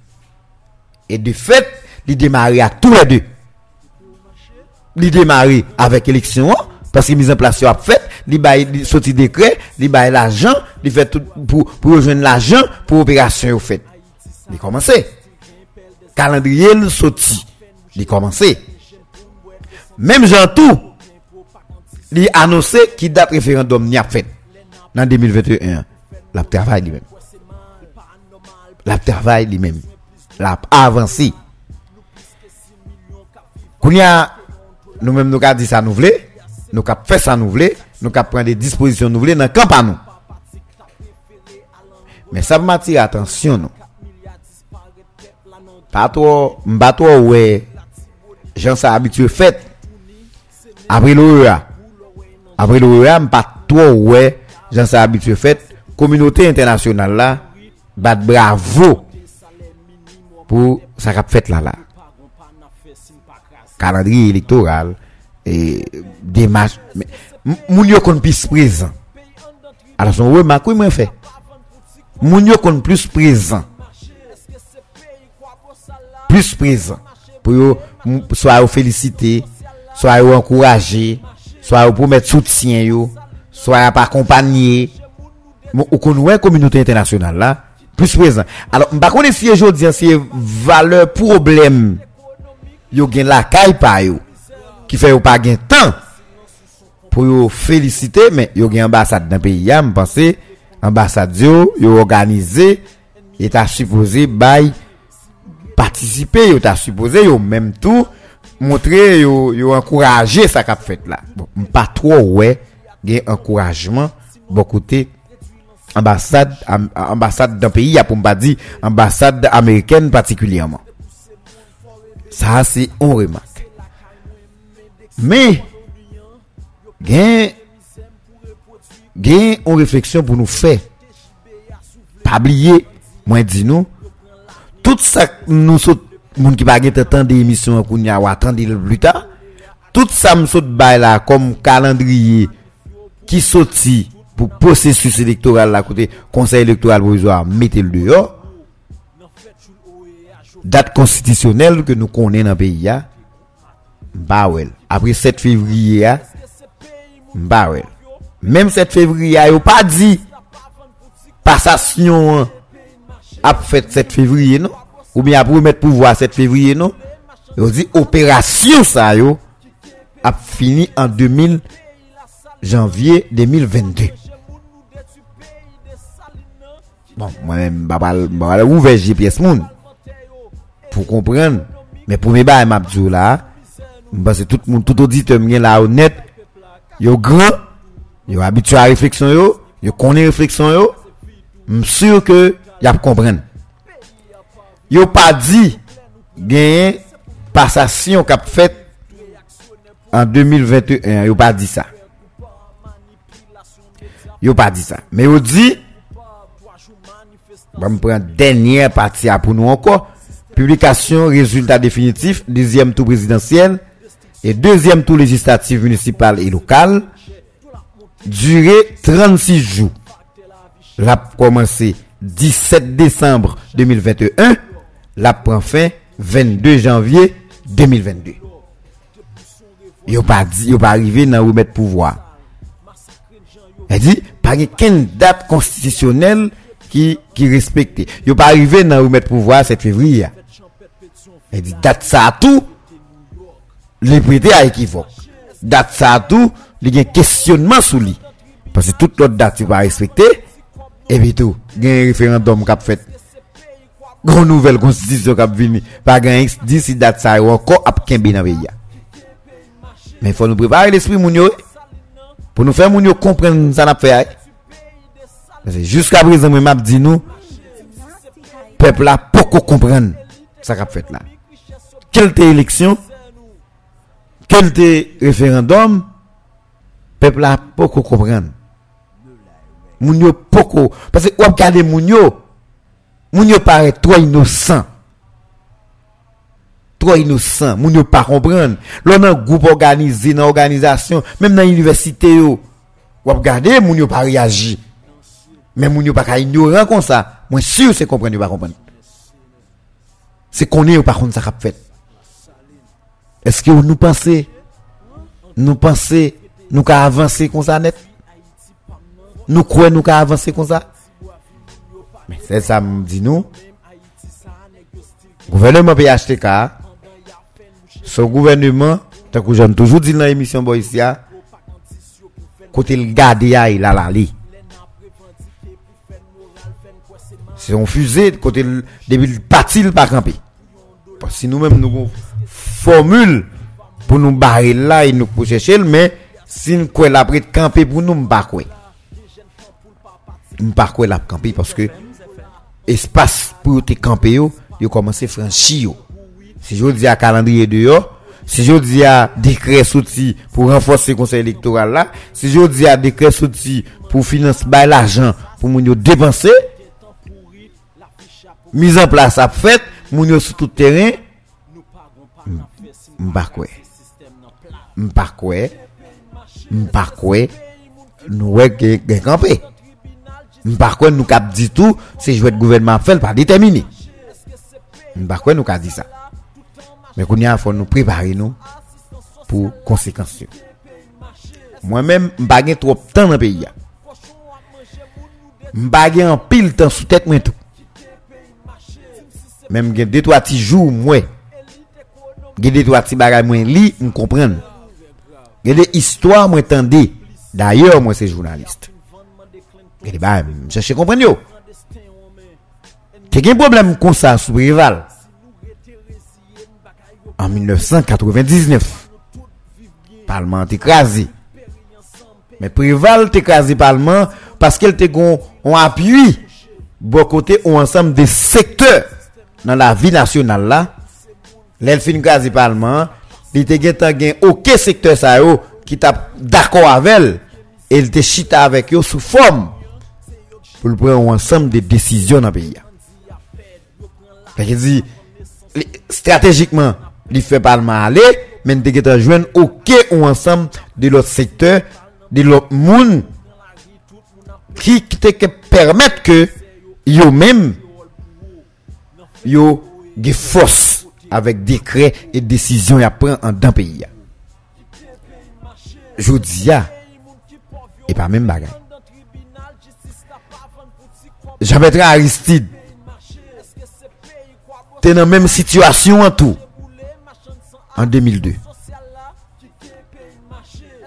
Et de fait il démarrer à tous les deux. Il démarrer avec élection parce que mise en place a fait il sorti décret il l'argent il fait tout pour pour rejoindre l'argent pour opération fait li komanse. Kalandriye l soti, li komanse. Mem jantou, li anonse ki dat referandom ni ap fet. Nan 2021, la ap travay li men. La ap travay li men. La ap avansi. Kounya, nou men nou ka di sa nou vle, nou ka fe sa nou vle, nou ka pren de disposisyon nou vle nan kampan nou. Men sa mati atensyon nou. Pas trop, m'pas trop ouais. J'en sais habitué fait. Après l'OEA. Après l'OEA, m'pas trop ouais. J'en sais habitué fait. Communauté internationale là, bat bravo pour ça qu'a fait là là. Calendrier électoral et démarche. Moun yo kon plus présent. Alors son ouais, ma couille fait. Moun yo kon plus présent plus présent pour soit féliciter, soit encourager, soit pour mettre soutien yo, soit pour accompagner ou la communauté internationale là plus présent. Alors, par contre si aujourd'hui c'est valeur problème yo gen la caille pa yo qui fait ou pas gain temps pour yo féliciter mais yo gen ambassade dans pays là, me penser ambassade yo yo organisé et ta supposé bail participer, yo t'a supposé yo même tout montrer yo yo encourager ça qu'a fait là. Bon, pas trop ouais, gen encouragement bon côté ambassade am, ambassade d'un pays a pour pas dire ambassade américaine particulièrement. Ça c'est on remarque. Mais gen, gen, une réflexion pour nous faire. Pas oublier, moi dis nous tout ça nous saute moun qui pas tant d'émissions qu'on y a attendre plus tard. Tout ça me saute bail là comme calendrier qui sorti pour processus électoral là côté conseil électoral provisoire mettez le dehors. Date constitutionnelle que nous connaissons dans le pays bah après 7 février bah même 7 février a pas dit passation a fait 7 février, non? Ou bien après mettre pouvoir 7 février, non? Opération ça, yo, a fini en 2000, janvier 2022. Bon, moi-même, je vais ouvrir GPS. Pour comprendre. Mais pour mes m'a là, parce que tout tout auditeur, là, honnête, yo grand, yo habitué à réflexion, yo, yo réflexion, yo, je que y a comprendre. Yo pas dit gagner passation qu'a fait en 2021, yo pas dit ça. Yo pas dit ça. Mais yo dit, on dernière partie pour nous encore. Publication, résultat définitif, deuxième tour présidentiel et deuxième tour législatif municipal et local. Durée 36 jours. La commencé 17 décembre 2021. La prend fin 22 janvier 2022. Yo pas dit, yo pas arrivé dans remettre pouvoir. Elle dit, pas qu'une date constitutionnelle qui, qui respecte. Yo pas arrivé dans remettre pouvoir 7 février. Elle dit, date ça tout, les prêter à équivoque. Date ça tout, il y a un questionnement sous lui. Parce que toute l'autre date, tu pas respecter. Et puis tout, il y a un référendum qui a fait. Grande nouvelle constitution qui a venu. Pas gain d'ici date ça, encore à Kembe dans pays. Mais il faut nous préparer l'esprit, mounio. Pour nous faire mounio comprendre ça n'a fait. Jusqu'à présent, je dit nous, peuple là, pas comprendre ça qu'a fait là. Quelle élection, quel référendum, peuple là, pas comprendre. Mounio, poko. Parce que, vous regardez Mounio, Mounio paraît trop innocent trop innocent, moun yo pas comprendre. Là un groupe organisé dans organisation, même dans l'université yo, ou regarder moun yo pas réagir. Mais moun yo pas ignorant comme ça. Moi sûr c'est comprendre pas comprendre. C'est qu'on est par contre ça qu'a fait. Est-ce que nous pensez nous pensez nous ka avancer comme ça net? Nous croyons nous avancer comme ça Mais c'est ça me dit nous. Gouvernement PHTK son gouvernement, tant que j'en toujours dit dans l'émission Boysia, côté le garde il a la. C'est un fusée côté depuis le parti pas camper. Parce que nous-mêmes nous avons formule pour nous barrer là et nous chercher mais si nous la prête camper pour nous quoi. par quoi l'a campé parce que espace pour te camper yo, yo commencé franchi yo. Si je dis à calendrier de yo, si je dis à décret sorti pour renforcer le conseil électoral là, si je dis à décret sorti pour financer l'argent pour moun yo dépenser, mise en place à fait, moun yo sur tout terrain, m'pa quoi. M'pa quoi. M'pa quoi. Nous ouais qui campé. M'pa quoi nous cap dit tout, c'est jouer de gouvernement fait pas déterminé. M'pa quoi nous cap dit ça. Mais qu'on y a, faut nous préparer nous pour conséquences. Moi-même, je trop temps dans le pays. Je en pile temps sous tête moi tout. Même j'ai deux trois petits jours moi. J'ai deux trois petits bagages moi lit, me comprendre. J'ai des histoires moi. D'ailleurs, moi c'est journaliste. Des bagages, chercher comprendre yo. Qu'est-ce problème comme ça sous rival? en 1999. Parlement écrasé. Mais Préval écrasé Parlement parce qu'elle te on appui bon côté ou ensemble des secteurs dans la vie nationale là. L'elle fin écrasé Parlement, il te aucun secteur ça qui t'a d'accord avec elle. Elle te chita avec eux sous forme pour prendre ensemble des décisions dans le pays. dit stratégiquement il fait pas mal aller, mais de que joindre aucun ou ensemble de l'autre secteur, de l'autre monde qui te permettre que yo même yo des force avec décret et décision à prendre en d'un pays. Je et pas même bagaille. J'avais Aristide. T'es dans la même situation en tout en 2002.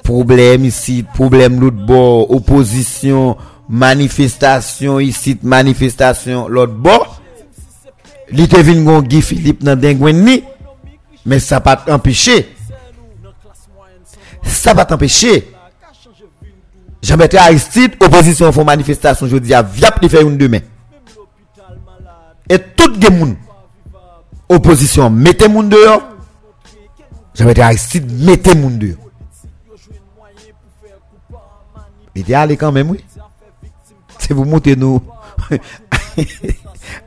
Problème ici, problème l'autre bord, opposition, manifestation ici, manifestation l'autre bord. Li te Guy Philippe dans Dengweni, mais ça pas empêché. Ça pas t'empêcher. Jean-Bertrand Aristide, opposition font manifestation, je dis à viap de faire une demain. Et tout le monde, opposition, mettez moun dehors, dit Aristide, mettez mon Dieu. Il était allé quand même, oui. c'est pour montrer nous.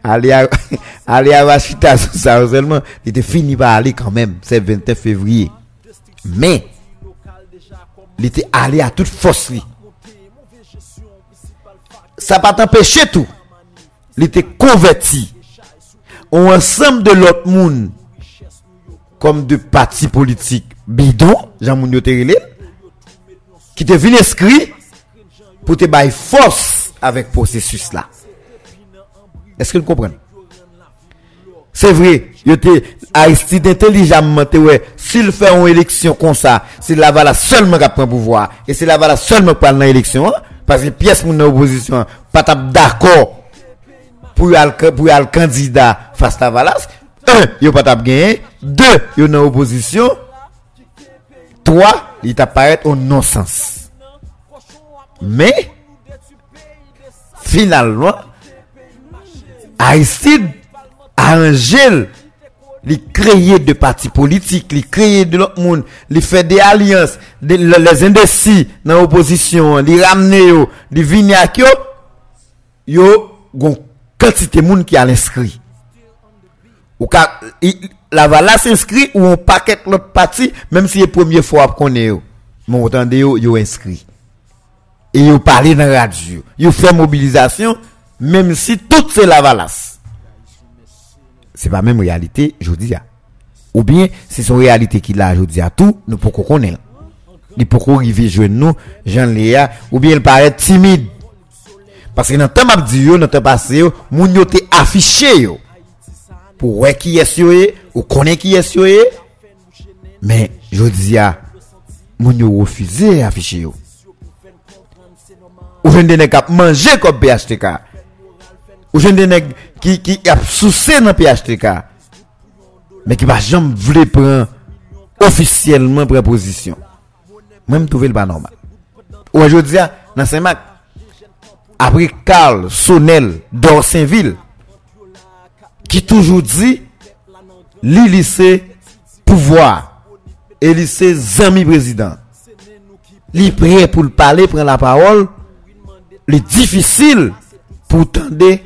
aller à, aller à ça seulement, il était fini par aller quand même, c'est 29 février. Mais, il était allé à toute force. Ça pas t'empêcher tout. Il était converti. On ensemble de l'autre monde, comme de partis politiques bidon, Jean-Mounio qui te venu inscrit pour te bailler force avec processus là. Est-ce que vous comprenez? C'est vrai, était Aristide intelligemment, ouais, s'il fait une élection comme ça, c'est la valeur seulement qui prend pouvoir, et c'est la valeur seulement qui prend l'élection, hein, parce que pièce mon opposition, pas d'accord pour pour le candidat face à Valas. Un, il pas gagné. Deux, il en opposition. Trois, il t'apparaît au non-sens. Mais, finalement, Aristide Angèle, les créer de partis politiques, les créer de l'autre monde, les faire des alliances, les indécis dans l'opposition, les ramener, les venir yo, yo, gon quantité de monde qui a l'inscrit. Ou la vala s'inscrit ou on paquet l'autre parti, même si c'est première fois qu'on est yo. Mais autant yo, yo inscrit. Et yo parler dans la radio. Yo fait mobilisation, même si tout c'est la valasse. C'est pas même réalité, je dis. Ou bien, c'est son réalité qui l'a, je dis à tout, nous pouvons connaître. Il peut arriver jouer nous, Jean Léa, ou bien il paraît timide. Parce que dans le temps m'a dit dans le temps passé, moun yo affiché yo. Pour voir qui est yo ou connaît qui est Mais je dis à moun yo refusé afficher yo. Ou jeune de kap manger comme PHTK. Ou jeune de qui qui a souci dans PHTK. Mais qui va jamais voulu prendre officiellement préposition. Même trouver le pas normal. Ou je dis dans Saint-Marc après Carl Sonnel d'Orsainville, qui toujours dit, li pouvoir, et lycée zami président. Li prêt pour le parler, prendre la parole, li difficile pour tendre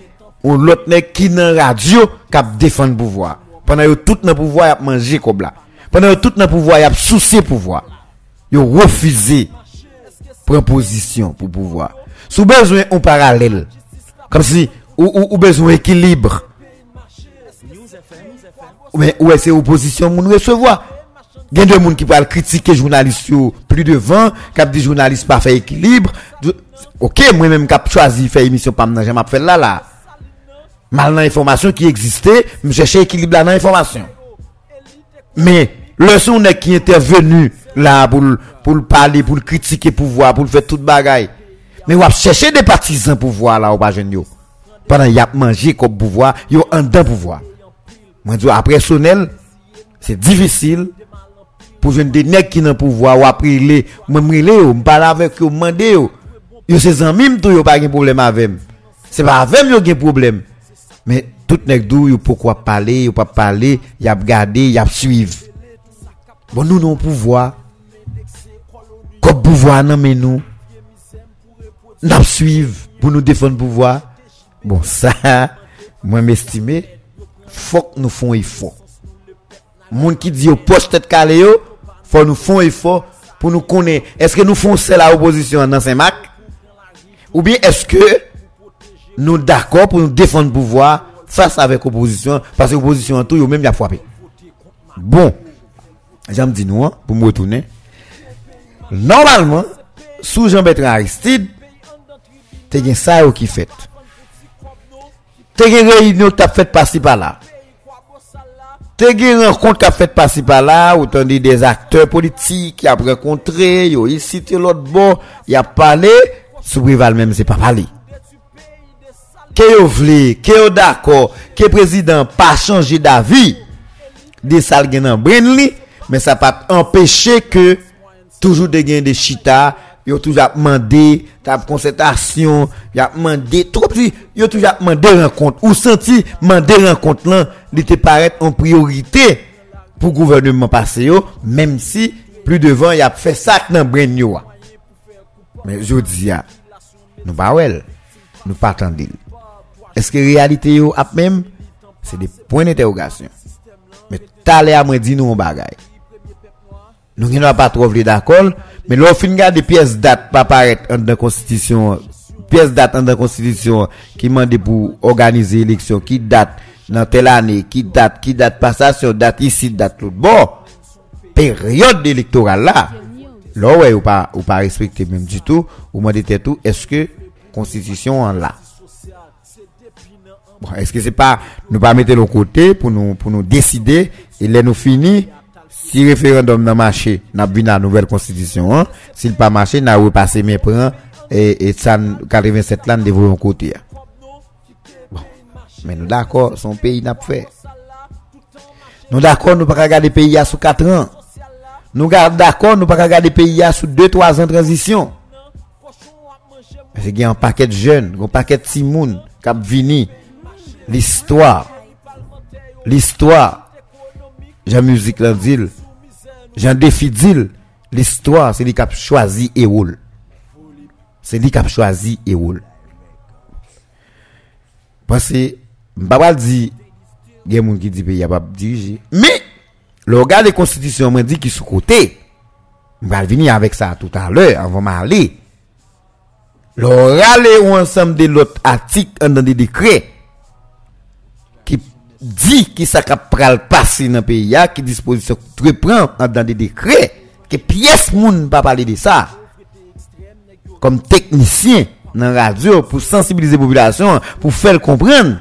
ou l'autre qui dans radio qui défend le pouvoir. Pendant que tout le pouvoir a mangé comme là. Pendant que tout le pouvoir a soucié pouvoir. Ils refusé prendre position pour pouvoir. Sous besoin un parallèle. Comme si, ou, ou, besoin équilibre. Mais où est c'est opposition moun recevoir? Il y a des gens qui parlent critiquer journalistes plus de 20, qui dit journaliste pas fait équilibre. Ok, moi-même qui choisi faire émission pas j'ai pas fait là là. Mal dans l'information qui existait, je cherche équilibre dans l'information. Mais le son qui est intervenu là pour pour parler, pour critiquer pouvoir, pour faire toute bagaille. Mais on chercher des partisans pour voir là au bas yo. Pendant y a mangé comme pouvoir, yo en dedans pouvoir. Moi dis après Sonel, c'est difficile pour jeune des nèg qui dans pouvoir ou après les même relé ou parler avec eux, demander yo. Yo c'est amis tout yo pas de problème avec. C'est pas avec yo gen problème. Mais tout nèg dou yo pourquoi parler, yo pas parler, y a regarder, y a suivre. Bon nous non pouvoir. Comme pouvoir non mais nous nous suivre pour nous défendre pouvoir. Bon, ça, moi m'estimer, faut que nous fassions effort. Moun qui dit au poste tête calé yo, faut nous faire effort pour nous connaître. Est-ce que nous faisons la opposition dans Saint-Marc? Ou bien est-ce que nous d'accord pour nous défendre le pouvoir face avec l'opposition parce que l'opposition en tout, yo même y a frappé. Bon, j'aime dire nous, hein, pour me retourner. Normalement, sous Jean-Bertrand Aristide, te gen ça qui fait. Te gen réunion qui fait par-ci par-là. Te gen rencontre qui fait par-ci par-là, ou dit des acteurs politiques qui a rencontré, yo ici l'autre bon, y a parlé, sous rival même c'est pas parler. Que yo vle, que yo d'accord, que président pas changer d'avis, des salles gen nan mais ça pas empêcher que toujours de gen des chita, yo toujours demandé ta concertation y a demandé trop petit yo toujours demandé rencontre ou senti demandé rencontre là il te en priorité pour gouvernement passé même si plus devant y a fait ça dans yo mais je dis nous pas nous pas attendre. Est-ce que réalité yo ap même c'est des points d'interrogation. Mais t'allez à moi dire nous bagay. Nous ne pas trop d'accord, mais l'on fin des pièces date pas paraître dans la constitution pièce date dans la constitution qui demande pour organiser l'élection qui date dans telle année, qui date, qui date passation, date ici, date l'autre. Bon, période électorale là, là ouais, ou pas, ou pas respecter même du tout, ou moi tout, est-ce que constitution en là? Est-ce que c'est pas, nous pas mettre le côté pour nous, pour nous décider, et là nous finir, si référendum n'a marché, n'a vu la nouvelle constitution, hein, s'il pas marché, n'a repassé mes points, et, et ça, 87 là, nous un côté. Bon. Mais nous d'accord, son pays n'a pas fait. Nous d'accord, nous pas regarder le pays sous 4 ans. Nous d'accord, nous pas regarder le pays sous 2-3 ans de transition. Parce qu'il y a un paquet de jeunes, un paquet de timoun qui ont vini. L'histoire. L'histoire. Jean musique là dit. Jean défi. L'histoire, c'est lui qui a choisi et. C'est lui qui a choisi et. Parce que, m'pa dit, il y a des gens qui disent qu'il n'y a pas diriger. Mais, le regard de constitution m'a dit qu'il sous côté. On va venir avec ça tout à l'heure, avant m'aller. Le râler ou ensemble de l'autre article dans des décrets dit qui ça pral passer dans le pays, qui disposition très prend dans des décrets, que pièce moun pas parler de ça. Comme technicien dans la radio pour sensibiliser la population, pour faire comprendre.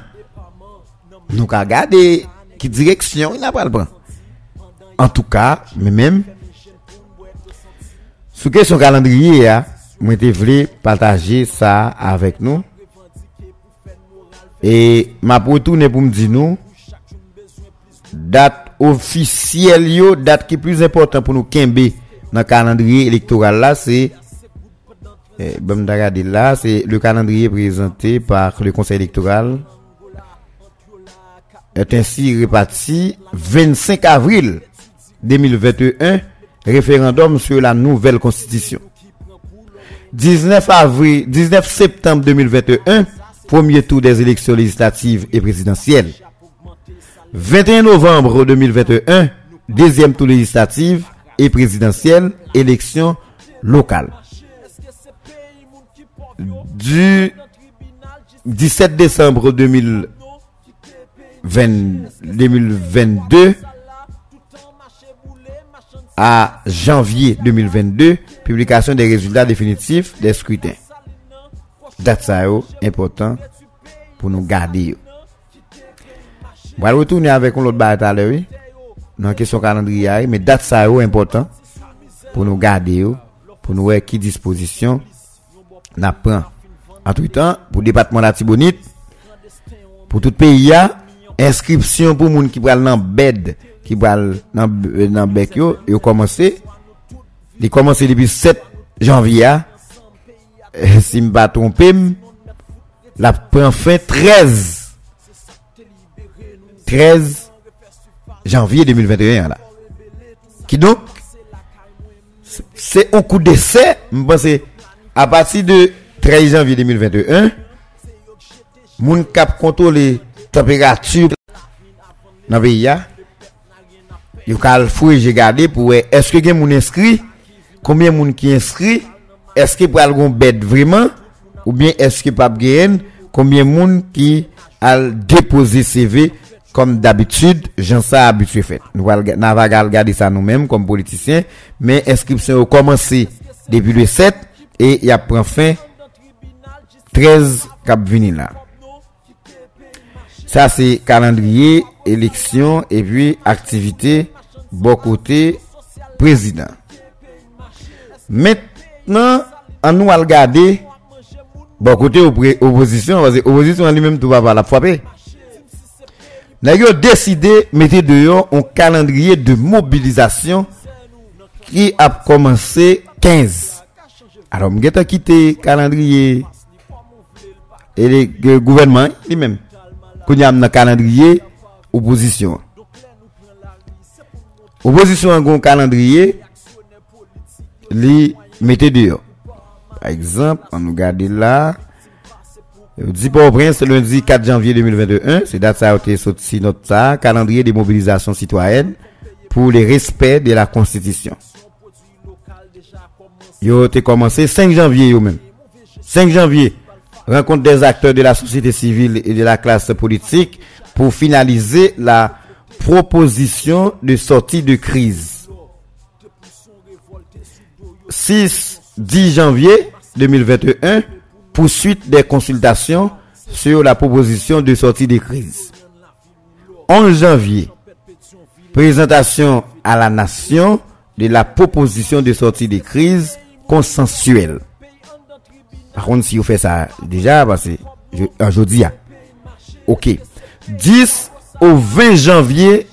Nous regardé qui direction il n'a pas le prendre. En tout cas, mais même, sur question calendrier, hein, je voulais partager ça avec nous. Et ma retourner pour me dire nous, date officielle, yo, date qui est plus importante pour nous Kembe dans le calendrier électoral là, c'est eh, là, c'est le calendrier présenté par le Conseil électoral est ainsi réparti 25 avril 2021, référendum sur la nouvelle constitution. 19 avril, 19 septembre 2021, premier tour des élections législatives et présidentielles. 21 novembre 2021, deuxième tour législative et présidentielle, élection locale. Du 17 décembre 2022 à janvier 2022, publication des résultats définitifs des scrutins. Date ça important pour nous garder. On va retourner avec l'autre bataille l'heure, dans question calendrier, mais date ça important. Pour nous garder, pour nous voir qui disposition n'a prend. En tout temps, pour le département de la Tibonite, pour tout pays, inscription pour les gens qui prennent dans bed qui va dans dans bec yo. Et commencé. Il commencé depuis 7 janvier si me pas tromper la fin 13 13 janvier 2021 là. Qui donc c'est un coup d'essai je pense à partir de 13 janvier 2021 moun cap contrôler température dans le pays j'ai gardé pour est-ce que gen moun inscrit? Combien moun qui inscrit? Est-ce que pral gon bête vraiment? Ou bien est-ce que pas gen? Combien moun qui a déposé CV comme d'habitude j'en sais habitué fait nous va regarder ça nous-mêmes comme politiciens mais inscription a commencé depuis le 7 et il a pris fin 13 cap là ça c'est calendrier élection et puis activité bon côté président. Maintenant, on nous regarder bon côté opposition parce que l'opposition lui-même tout va pas la frapper. Nous décidé de mettre dehors un calendrier de mobilisation qui a commencé 15. Alors, nous avons quitté le calendrier et le gouvernement lui-même. Nous avons un calendrier opposition. Opposition a un calendrier, li mettez dehors. Par exemple, on nous regarde là, Dit Port-au-Prince, lundi 4 janvier 2021, c'est date ça a été sorti notre calendrier de mobilisation citoyenne pour le respect de la Constitution. Yo été commencé 5 janvier yo même. 5 janvier, rencontre des acteurs de la société civile et de la classe politique pour finaliser la proposition de sortie de crise. 6 10 janvier 2021, poursuite des consultations sur la proposition de sortie de crise. 11 janvier, présentation à la nation de la proposition de sortie de crise consensuelle. Par contre, si vous faites ça déjà, parce que aujourd'hui, ok. 10 au 20 janvier,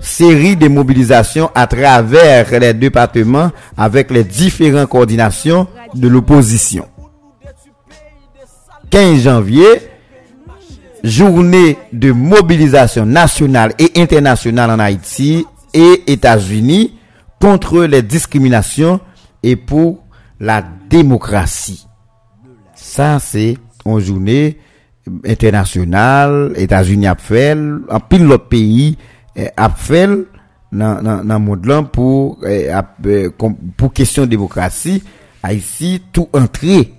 série de mobilisations à travers les départements avec les différentes coordinations de l'opposition. 15 janvier, journée de mobilisation nationale et internationale en Haïti et États-Unis contre les discriminations et pour la démocratie. Ça, c'est une journée internationale, États-Unis a fait, en pile l'autre pays eh, a fait dans le monde pour, eh, eh, pour question démocratie. Haïti, tout entré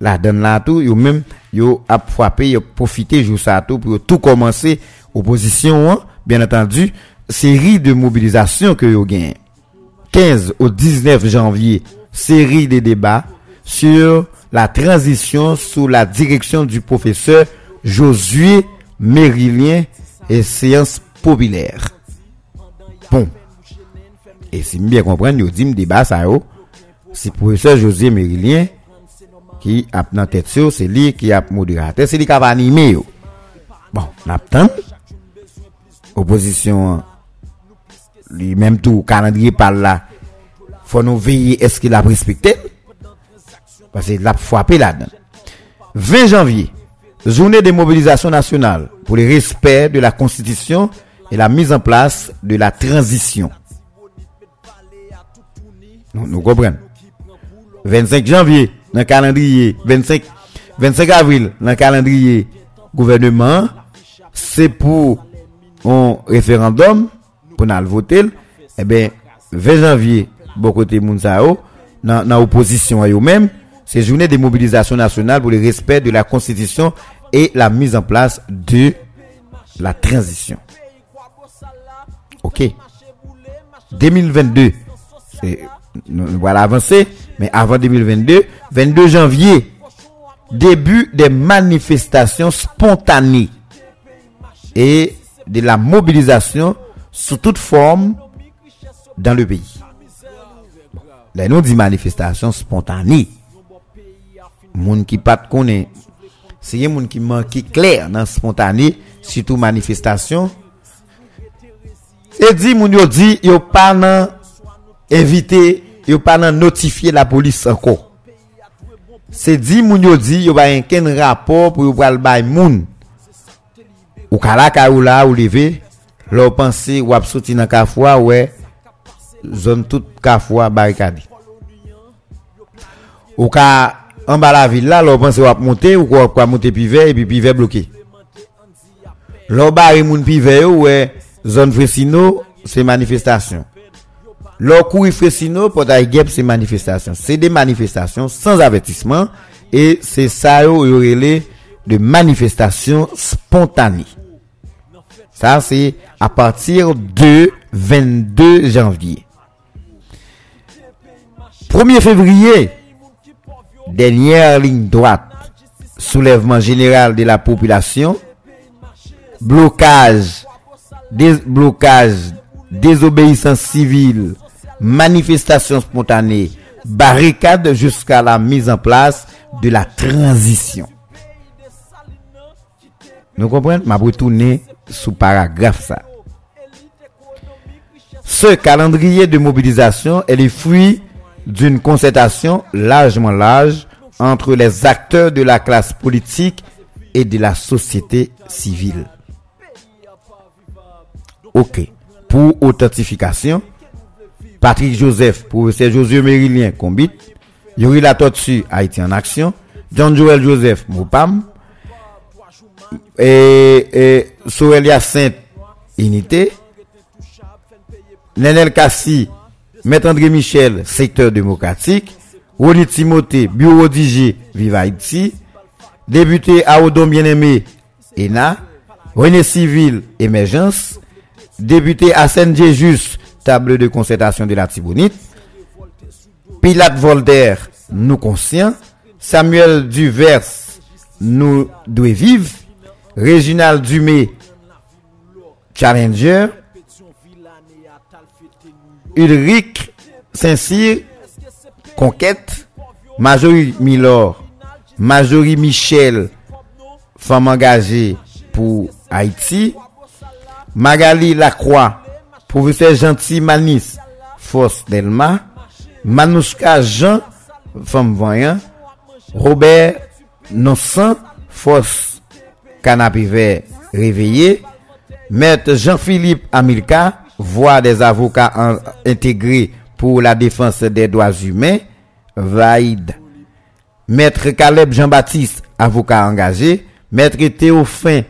la donne là tout, yo même, yo a frappé, yo profité jour ça tout pour tout commencer opposition, hein, bien entendu, série de mobilisation que yo gagne. 15 au 19 janvier, série de débats sur la transition sous la direction du professeur Josué Mérilien et séance populaire. Bon. Et si bien comprendre, nous dit débat ça c'est professeur Josué Mérilien qui a dans tête c'est lui qui a modérateur, c'est lui qui a animé Bon, n'attend opposition lui même tout calendrier par là faut nous veiller est-ce qu'il a respecté parce qu'il a frappé là-dedans. 20 janvier, journée de mobilisation nationale pour le respect de la Constitution et la mise en place de la transition. Nous, nous comprenons. 25 janvier, dans le calendrier, 25, 25 avril, dans le calendrier gouvernement, c'est pour un référendum, pour nous voter, eh bien, 20 janvier, beaucoup de monde dans l'opposition à eux-mêmes, c'est journée de mobilisation nationale pour le respect de la Constitution et la mise en place de la transition. Ok. 2022. Voilà avancé. Mais avant 2022, 22 janvier, début des manifestations spontanées et de la mobilisation sous toute forme dans le pays. Là, nous dit manifestation spontanée moun qui pas connaît c'est moun qui manque clair dans spontané surtout manifestation et dit moun yo dit yo pas invité yo pas nan notifier la police encore c'est dit moun yo dit yo pas un rapport pour yo pral bay moun ou kala ka ou la ou lever l'on penser ou ap sorti dans kafwa ouais zone toute kafwa barricade ou ka en bas la ville là, l'on pense qu'on monter ou quoi monter pivet et puis pivet bloqué. L'on barre moun pivet ouais zone Fresino, c'est manifestation. Courir Fresino pour gap c'est manifestation. C'est des manifestations sans avertissement et c'est ça relé de manifestations spontanées. Ça c'est à partir de 22 janvier. 1er février dernière ligne droite, soulèvement général de la population, blocage, déblocage, désobéissance civile, manifestation spontanée, barricade jusqu'à la mise en place de la transition. Nous comprenons? Ma retourner sous paragraphe ça. Ce calendrier de mobilisation est le fruit d'une concertation largement large entre les acteurs de la classe politique et de la société civile. Ok. Pour authentification, Patrick Joseph, professeur Josué Mérilien, Combit, Yuri Latotsu, Haïti en action, John Joel Joseph, Moupam, et, et Sorelia Sainte Unité, Nenel Kassi, Maître André Michel, secteur démocratique, Ronnie Timothée, bureau d'IG, Vive Haïti, député Aoudon Bien-Aimé, ENA, René Civil, Émergence, député Asen Djejus, table de concertation de la Tibonite, Pilate Voltaire, nous conscients, Samuel Duvers, nous doit vivre, Réginald Dumé, Challenger, Ulrich Saint-Cyr, Conquête, Majorie Milor, Majorie Michel, femme engagée pour Haïti, Magali Lacroix, professeur Gentil Manis, Force Delma, Manouska Jean, femme voyant, Robert Nonsan, Force Canapé Vert réveillé, Maître Jean-Philippe Amilka, voix des avocats intégrés pour la défense des droits humains, Vaïd. Maître Caleb Jean-Baptiste, avocat engagé, Maître Théophin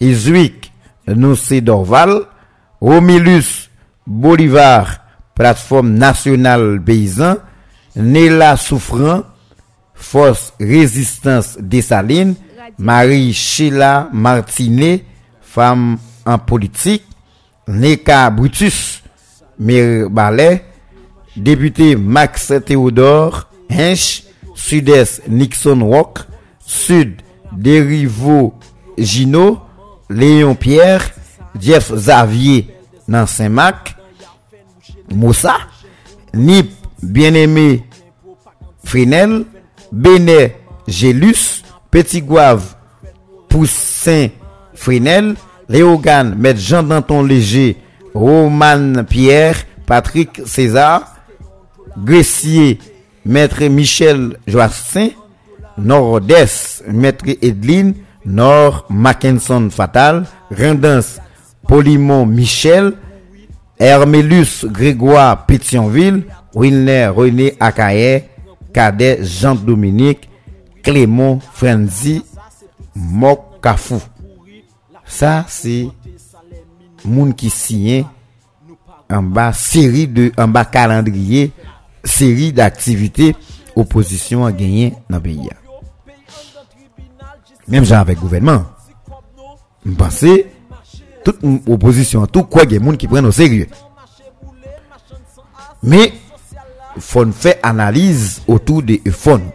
Izuik Noussé Dorval, Romilus Bolivar, plateforme nationale paysan, Néla Souffrant, Force Résistance Dessalines, Marie Sheila Martinet, femme en politique, Neka Brutus, Mère Ballet, député Max Théodore, Hinch, Sud-Est Nixon Rock, Sud Derivo Gino, Léon Pierre, Jeff Xavier dans Saint-Marc, Moussa, Nip Bien-Aimé Fresnel, Bénet Gélus, Petit Gouave Poussin Fresnel, Léogane, Maître Jean Danton Léger, Roman Pierre, Patrick César, Gressier, Maître Michel Joassin, Nord-Est, Maître Edline, Nord Mackinson Fatal, Rendance, Polymon Michel, Hermélus Grégoire Pétionville, Wilner René Akaye, Cadet Jean-Dominique, Clément Frenzy, Mokafou. Ça, c'est moun qui signe en bas série de, en bas calendrier, série d'activités opposition a gagné dans le pays. Même genre avec gouvernement. Je toute opposition, tout quoi, il y a des gens qui prennent au sérieux. Mais, il faut faire analyse autour de fonds.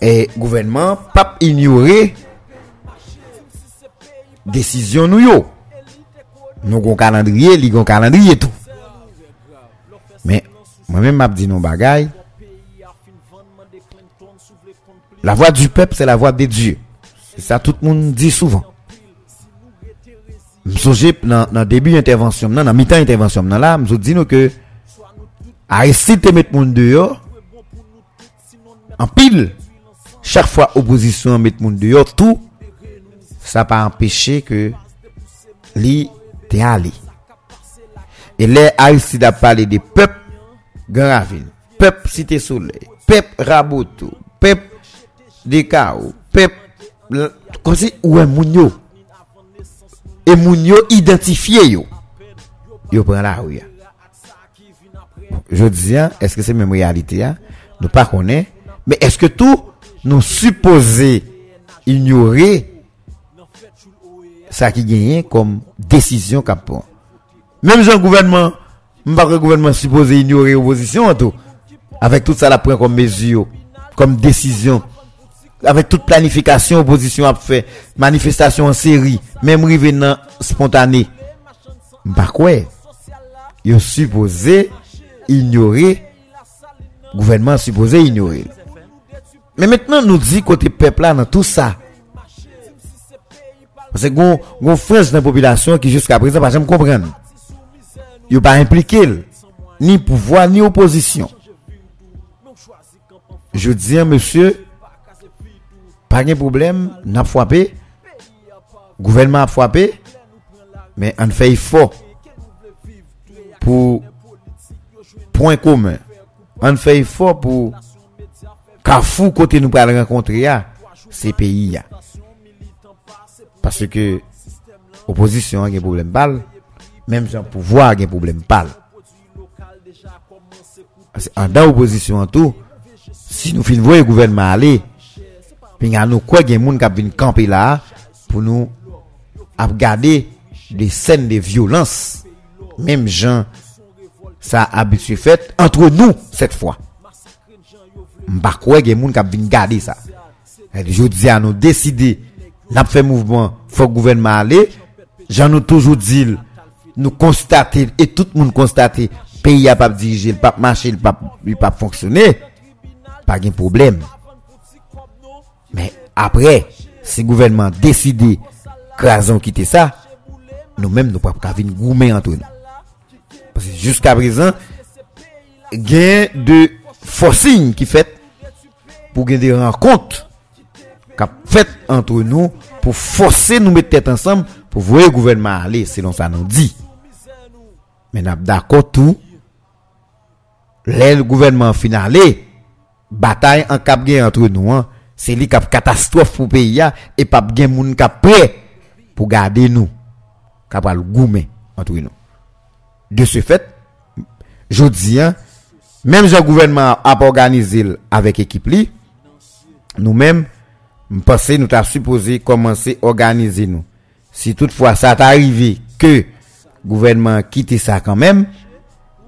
Et gouvernement, pas ignorer décision nous yo. Nous avons calendrier, li gon calendrier tout. Mais moi-même m'a dit non bagay. La voix du peuple, c'est la voix de Dieu. E sa tout moun di souvan. Msoje nan, nan debi intervensyon nan, nan mitan intervensyon nan la, mso di nou ke a esi te met moun deyo an pil. Chak fwa oposisyon met moun deyo tout, sa pa empeshe ke li te ale. E le a esi da pale de pep Gravine, pep Site Soleil, pep Rabotou, pep Dekao, pep comme si ouais moun yo et moun yo identifié yo. Yo prend la rue je dis hein, est-ce que c'est même réalité hein? nous pas mais est-ce que tout nous supposé ignorer ça qui gagne comme décision qu'a même un gouvernement pas le gouvernement supposé ignorer tout avec tout ça la prend comme mesure comme décision avec toute planification opposition a fait manifestation en série même revenant spontané. Pas quoi yo supposé ignorer gouvernement supposé ignorer. Mais maintenant nous dit côté peuple dans tout ça. Parce que gon dans la population qui jusqu'à présent pas jamais comprendre. Yo pas impliqué ni pouvoir ni opposition. Je dis monsieur pas de problème n'a frappé gouvernement a frappé mais on fait effort pour point commun on fait effort pour Carrefour côté nous pour rencontrer ces pays. Parce que opposition a un problème pas, même si pouvoir a un problème pas. En dans opposition en tout, si nous finissons le gouvernement aller, puis nous quoi des gens qui viennent camper là pour nous regarder des scènes de violence. Même gens ça habitué fait entre nous cette fois. M'pa quoi des gens qui viennent garder ça. Je dis à nous décider, n'a fait mouvement, faut gouvernement aller. J'en ai toujours dit, nous constater, et tout le monde constater, pays a pas dirigé, le pas marcher, le pas, pas fonctionner. Pas de problème. Apre, se gouvenman deside krason kite sa, nou menm nou pap kavin goumen antre nou. Pase jiska prezan, gen de fosin ki fet pou gen de renkont kap fet antre nou pou fose nou met tete ansam pou voye gouvenman ale selon sa nou di. Men ap dakot tou, lè l gouvenman finalè, batay an kap gen antre nou an, c'est lui qui a catastrophe pour le pays et pas de monde qui prêt pour garder nous, qui a entre nous. De ce fait, je dis, hein, même si le gouvernement a organisé avec l'équipe, nous-mêmes, nous pensons nous avons supposé commencer à organiser nous. Si toutefois ça est arrivé que le gouvernement quitte ça quand même,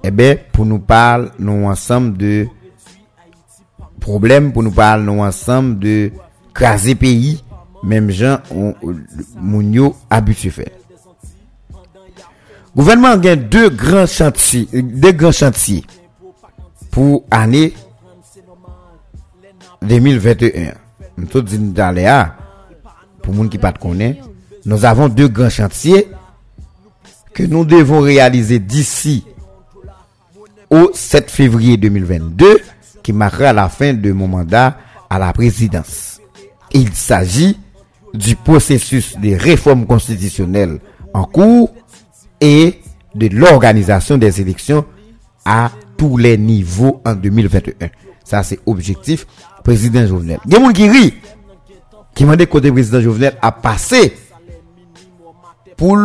eh bien, pour nous parler, nous ensemble de problèmes, pour nous parler, ensemble de craser pays, même gens, ont habitué faire. Gouvernement a deux grands chantiers, deux grands chantiers pour l'année 2021. Tout dit dans pour gens qui pas, nous avons deux grands chantiers que nous devons réaliser d'ici au 7 février 2022, qui marquera la fin de mon mandat à la présidence. Il s'agit du processus de réforme constitutionnelle en cours et de l'organisation des élections à tous les niveaux en 2021. Ça, c'est objectif président Jovenel. Il y a qui qui demandent côté président Jovenel à passer pour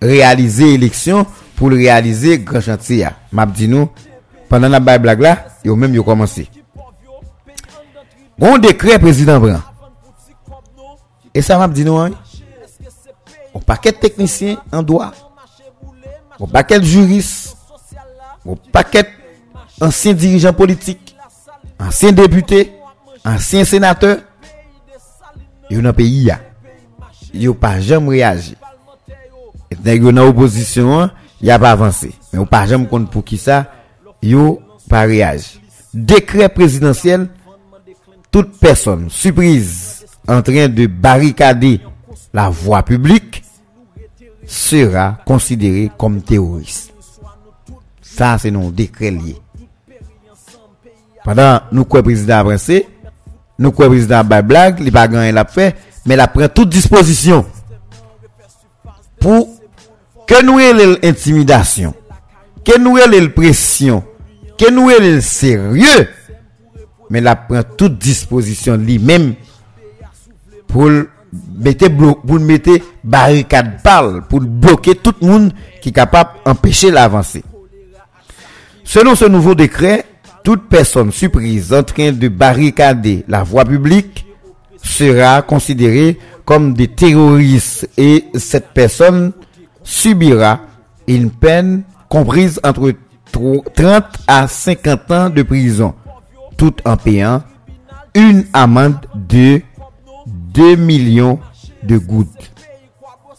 réaliser l'élection, pour réaliser grand chantier. M'a dit nous, pendant la blague là, ils même yo commencé. Bon décret président Bran. Et ça m'a dit nous, hein? un paquet de techniciens en droit un paquet de juristes, un paquet d'anciens dirigeants politiques, anciens députés, anciens sénateurs, et dans le pays, ils n'ont pas jamais réagi. Et dans l'opposition, il n'y a pas avancé. Mais on pas jamais compte pour qui ça, pas réagi. Décret présidentiel, toute personne surprise en train de barricader la voie publique sera considéré comme terroriste. Ça, c'est non décret lié. Pendant nous quoi président avancé, nous quoi président a blague, il pas gagné l'a fait, mais il a pris toute disposition pour que nous ayons l'intimidation, que nous ayons la pression, que nous le sérieux, mais il a pris toute disposition lui-même pour mettez pour mettre barricade pour bloquer tout le monde qui est capable d'empêcher l'avancée. Selon ce nouveau décret, toute personne surprise en train de barricader la voie publique sera considérée comme des terroristes et cette personne subira une peine comprise entre 30 à 50 ans de prison, tout en payant une amende de 2 millions de gouttes.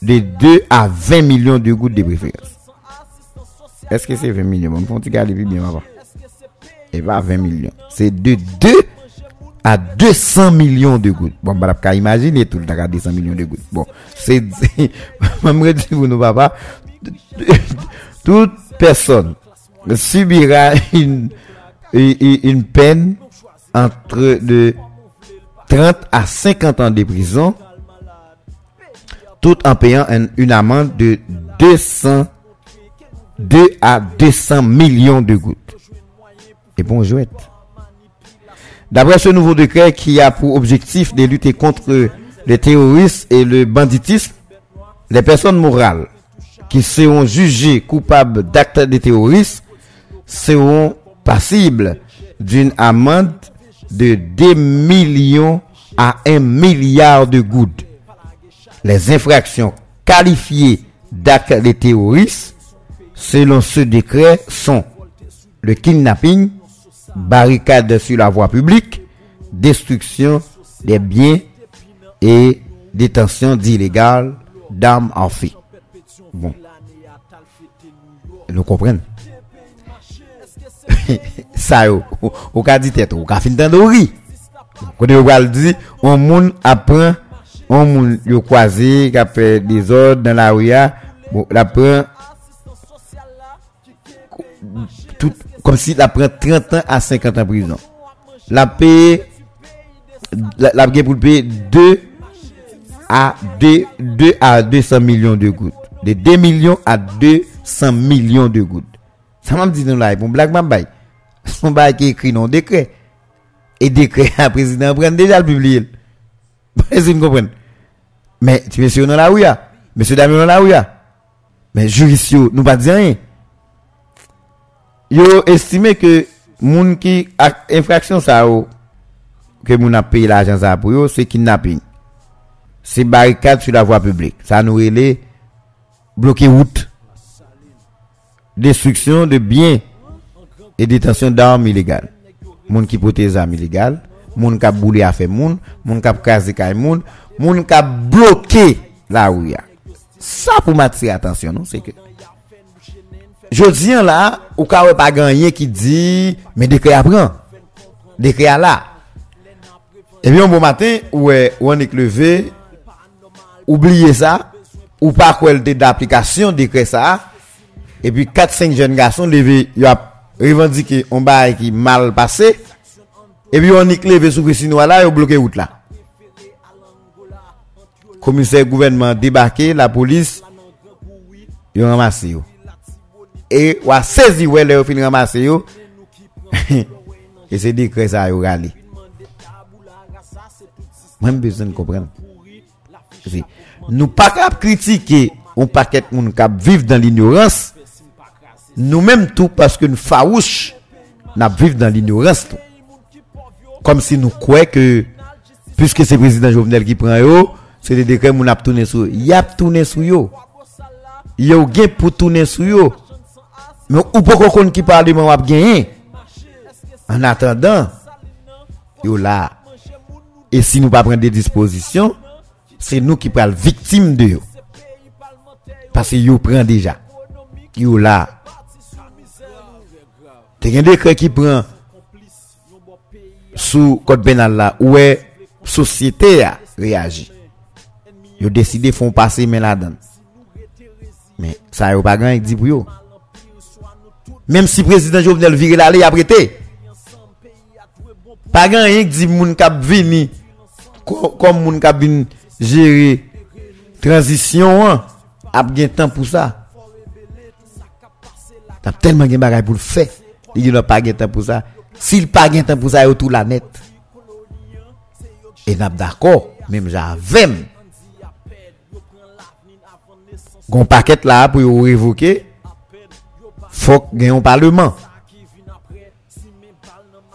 De 2 à 20 millions de gouttes de préférence. Est-ce que c'est 20 millions? On peut regarder bien avant. Et pas 20 millions. C'est de 2 à 200 millions de gouttes. Bon, bah, imaginer tout le temps 200 millions de gouttes. Bon, c'est, je dire toute personne subira une, une peine entre de 30 à 50 ans de prison, tout en payant une amende de 200, 2 à 200 millions de gouttes. Et bon, jouette. D'après ce nouveau décret qui a pour objectif de lutter contre le terrorisme et le banditisme, les personnes morales qui seront jugées coupables d'actes de terrorisme seront passibles d'une amende de 2 millions à 1 milliard de gouttes. Les infractions qualifiées d'actes de terrorisme, selon ce décret, sont le kidnapping, barricade sur la voie publique, destruction des biens et détention d'illégales d'armes en feu. Bon. Nous comprenons. ça yo ou ka dit tête ou ka fin tan dori kote yo pral di on moun apprend on moun yo croisé ka fait des ordres dans la rue bon la prend tout comme si la prend 30 ans à 50 ans prison. La paye la, la pour payer 2 à 2 2 à 200 millions de gouttes. De 2 millions à 200 millions de gouttes. Ça m'a dit nous là, bon blague m'a bail. Son bail qui écrit dans décret. Et décret, le président prend déjà le publier. Vous comprenez? Mais tu sûr dans la rue, monsieur Damien dans la rue, mais juriste, nous pas dire rien. Yo estimé que moun qui infraction ça que moun a payé l'argent ça pour yo, c'est kidnapping. C'est barricade sur la voie publique. Ça nous relève bloquer route. Destruction de biens et détention d'armes illégales. Moun qui porte des armes illégales, moun qui a boulé à faire moun, moun qui a casé kay moun, moun qui a bloqué la rue. Ça pour m'attirer attention, non, c'est que je dis là, ou ka pas gagné qui dit mais décret apprend. Décret là. Et bien, un bon matin, ou on est levé, oubliez ça, ou pas quoi d'application, décret ça, et puis 4-5 jeunes garçons levé, ils ont revendiqué un bail qui mal passé, et puis on est levé sous Christinois là, ils ont bloqué route là. Commissaire gouvernement débarqué, la police, ils ont ramassé. Et ou a saisi ouais les fin ramassé et c'est décret ça yo rali. Même besoin de comprendre. Nous pas critiquer un paquet de monde qui vivent dans l'ignorance. Nous-mêmes tout parce que nous farouches, nous vivons dans l'ignorance. Comme si nous croyons que puisque c'est le président Jovenel qui prend yo, c'est des décrets moun ap tourner sur. Y a tourner sur yo. Yo gen pour tourner sur yo. Mais ou pas qu'on qui parle gagner. En attendant, yo là. Et si nous pas prendre des dispositions, c'est nous qui prenons victime de yo. Parce que yo prend déjà. Yo là. T'es un décret qui prend sous code pénal où est société a réagi. Yo décidé font passer mais là-dedans. Mais ça yo pas grand dit pour yo. Même si président Jovenel vire là, il a prêté. Pas grand rien qui dit moun k'ap vini co- comme moun k'ap vin gérer transition hein, ap gen temps pour ça. T'as tellement gen bagay pour le faire. Il n'a pas gen temps pour ça. S'il pas gen temps pour ça, il tout la net. Et n'a d'accord, même j'avais Gon paquet là pour révoquer. Faut qu'il parlement.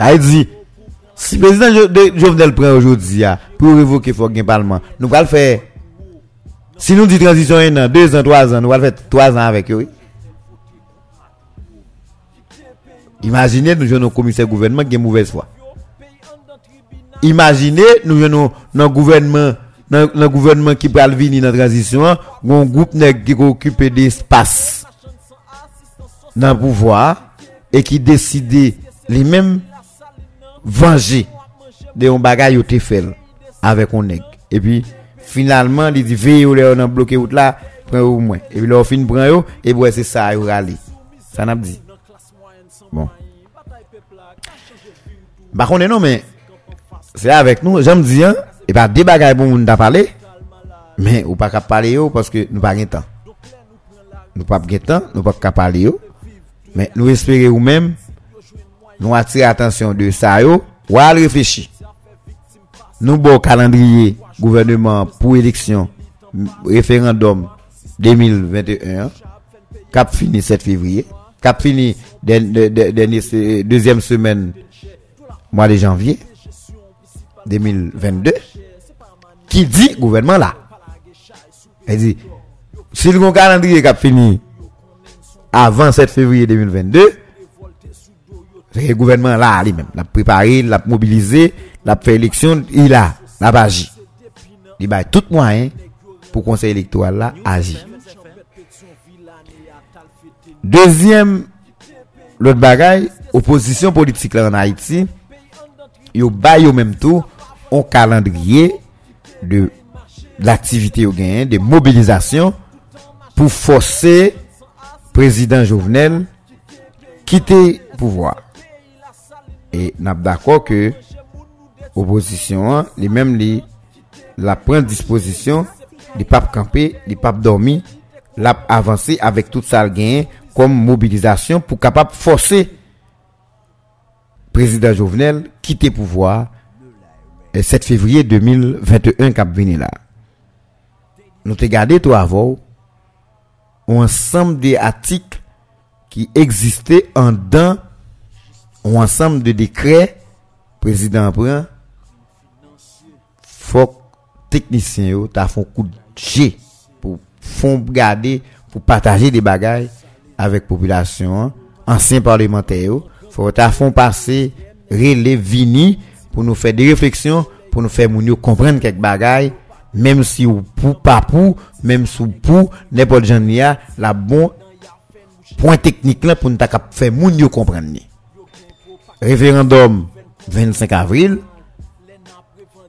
Veut dire, si le président Jo- de- Jovenel prend aujourd'hui, ah, pour révoquer, faut parlement. Nous allons faire. Si nous disons transition un deux ans, trois ans, nous allons faire trois ans avec eux. Imaginez, nous avons un commissaire gouvernement qui est mauvaise foi. Imaginez, nous avons un gouvernement, dans le gouvernement qui peut venir dans la transition, un groupe qui occupe des espaces dans le pouvoir et qui décide les mêmes venger de un bagage te fait avec un nèg. Et puis finalement, il dit veille ou on a bloqué là, prend au moins. Et puis là on fin prend et c'est ça yo rali. Ça n'a pas dit. Par contre non mais c'est avec nous, j'aime dire et pas des bagages pour t'a parler. Mais ou pas parler parce que nous pas gain temps. Nous pas gain temps, nous pas parler. Mais nous espérons ou même nous attirer attention de ça Ou al reflechi. Nou bo kalandriye gouvernement pou eleksyon referandom 2021 kap fini 7 fevriye. Kap fini denye deuxième semaine mois de janvier 2022 ki di gouvernement la. E di, si nou kalandriye kap fini avant 7 fevriye 2022 le gouvernement là lui-même, l'a préparé, l'a mobilisé, l'a fait élection, il a, l'a agi. Il a tout moyen pour le conseil électoral là agir. Deuxième, l'autre bagaille, opposition politique là en Haïti, yo ba yo même tout un calendrier de l'activité au de mobilisation pour forcer président Jovenel quitter pouvoir. Et n'a d'accord que opposition les mêmes les la disposition les papes camper les papes dormir la avec tout ça gain comme mobilisation pour capable forcer président Jovenel quitter pouvoir le 7 février 2021 cap venir là. Nous te gardé tout avant un ensemble des articles qui existaient en dedans un ensemble de décrets, président prend, faut technicien yo ta font coup de pour garder pour partager des bagages avec population, hein. anciens parlementaires faut ta font passer relais vini pour nous faire des réflexions, pour nous faire moun comprendre quelques bagages même si ou pour pas pour, même si ou pour n'importe gens la bon point technique là pour nous faire moun comprendre référendum 25 avril,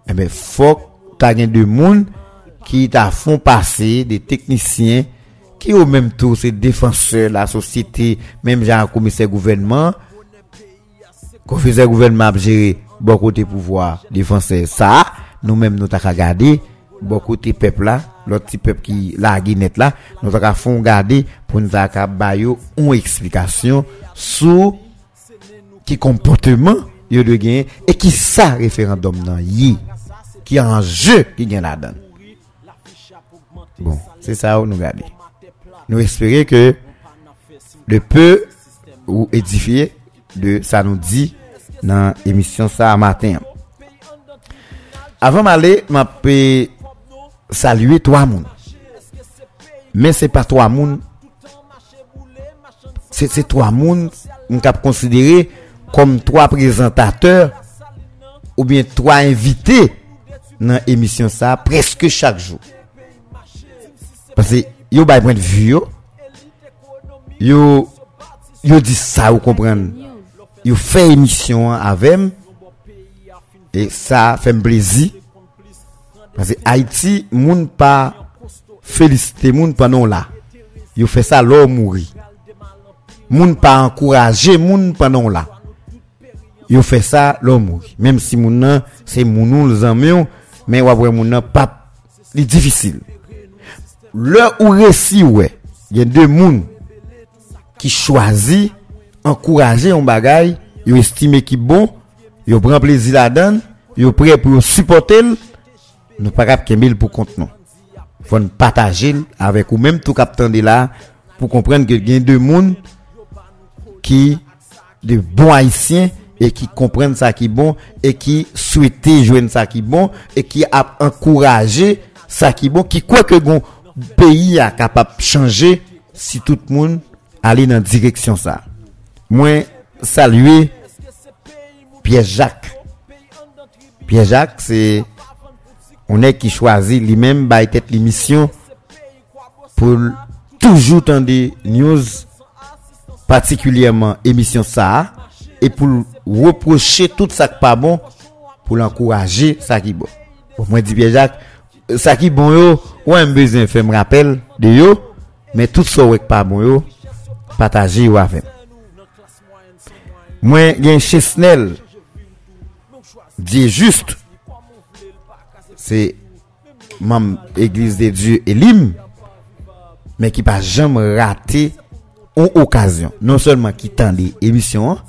eh ben, faut t'as de monde qui t'a font passer des techniciens qui au même tour c'est défenseurs la société, même genre commissaire gouvernement, Konfize gouvernement ap jere bon kote pouvoir li franse sa, nou menm nou tak a gade, bon kote pep la, lot ti pep ki la ginet la, nou tak a fon gade pou nou tak a bayo on eksplikasyon sou ki komporteman yo de gen, e ki sa referandom nan yi, ki anje ki gen la dan. Bon, se sa ou nou gade. Nou espere ke le peu ou edifiye de sa nou di dans l'émission ça matin avant d'aller m'a saluer trois moun mais c'est pas trois moun c'est trois moun nous cap considérer comme trois présentateurs ou bien trois invités dans l'émission ça presque chaque jour. Parce que yo bay point de vue yo yo dit ça vous comprenez. Yo fait émission avec et ça fait plaisir parce que Haïti moun pas féliciter moun pas non là. Yo fait ça l'homme mourir. Moun pas encourager moun pendant là yo fait ça l'homme même si mon nom c'est mon les amis mais ouais mon nom pas difficile le ou récit ouais il y a deux moun qui choisit encourager un bagage yo estime qui bon yo prend plaisir la donne yo prêt pour supporter nous pas cap kemil pour compte non faut partager avec ou même tout captain de là pour comprendre que il y a deux moun qui de bons haïtiens et qui comprennent ça qui est bon et qui souhaitent jouer ça qui est bon et qui a encouragé ça qui est bon qui croit que le pays a capable de changer si tout le monde allait dans la direction ça. Moi saluer Pierre Jacques. Pierre Jacques c'est on est qui choisit lui-même bah tête l'émission pour toujours tendre news particulièrement émission ça et pour reprocher tout ça qui pas bon pour l'encourager ça qui bon. Moi dis Pierre Jacques, ça qui bon yo, ou un besoin fait me rappel de yo, mais tout ça qui pas bon yo, partager ou avec. Mwen gen Chesnel. Diye just Se Mam Eglise de Dieu Elim Men ki pa jam rate On okasyon. Non selman ki tan de emisyon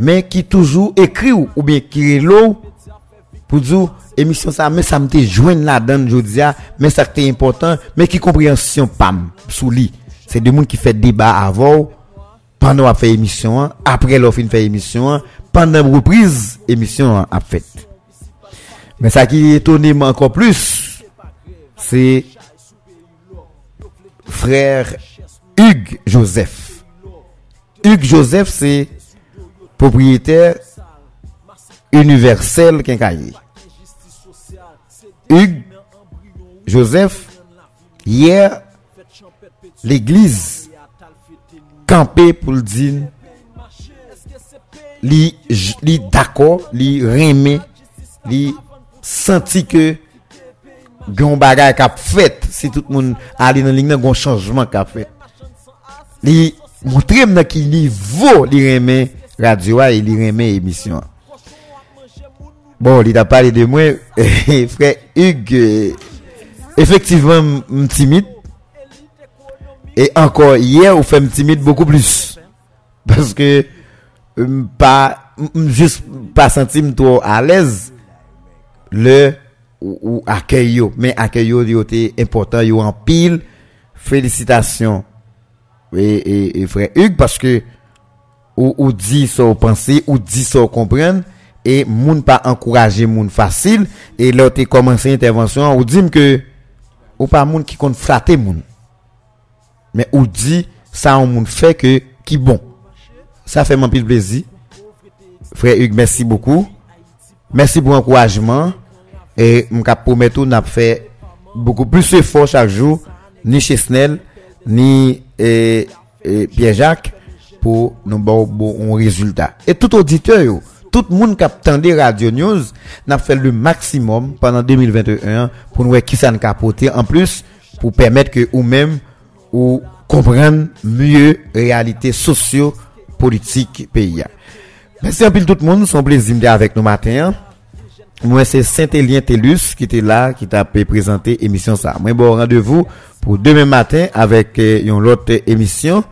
Men ki toujou ekri ou Ou bien kire lou Pou djou emisyon sa Men sa mte jwen la dan jodia Men sa kte important Men ki komprensyon pam Sou li. Se de moun ki fe deba avou pendant a fait émission après l'offre fait émission pendant reprise émission a fait. Mais ça qui étonne encore plus c'est frère Hugues Joseph. Hugues Joseph c'est propriétaire universel quincailler Hugues Joseph, hier, l'église kampe pou l'dil li, li d'akor, li reme, li senti ke gon bagay kap fet, si tout moun ali nan lignan gon chanjman kap fet. Li montrem nan ki nivou li reme radio a, e li reme emisyon a. Bon, li da pale de mwen, e, frè Hugues, efektivman m timid, Et encore, hier, on fait timide beaucoup plus. Parce que, pas, juste pas sentir trop à l'aise. Le, ou, ou accueil Mais accueil yo, était important, yo en pile. Félicitations. Et, et, et, frère Hugues, parce que, ou, ou dit ça so penser, ou dit ça so comprendre. Et moun pas encourager moun facile. Et là, tu commencé intervention ou dit que, ou pas moun qui compte flatter moun. Men ou di, sa an moun fè ke ki bon. Sa fè mwen pil plezi. Frè Hugues, mersi bokou. Mersi pou ankourajman. E m ka prometou nap fè beaucoup plus se fò chak jou. Ni Chesnel, ni eh, eh, Pierre-Jacques. Pou nou ba ou bon, bon, bon rezultat. E tout auditeur yo. tout le monde qui attend Radio News n'a fait le maximum pendant 2021 pour nous qui ça capoter en plus pour permettre que ou même ou comprendre mieux réalité socio-politique pays. Merci un peu tout le monde, son plaisir d'être avec nous matin. Moi, c'est Saint-Élien Tellus qui était là, qui t'a présenté l'émission ça. Moi, bon rendez-vous pour demain matin avec euh, une autre émission.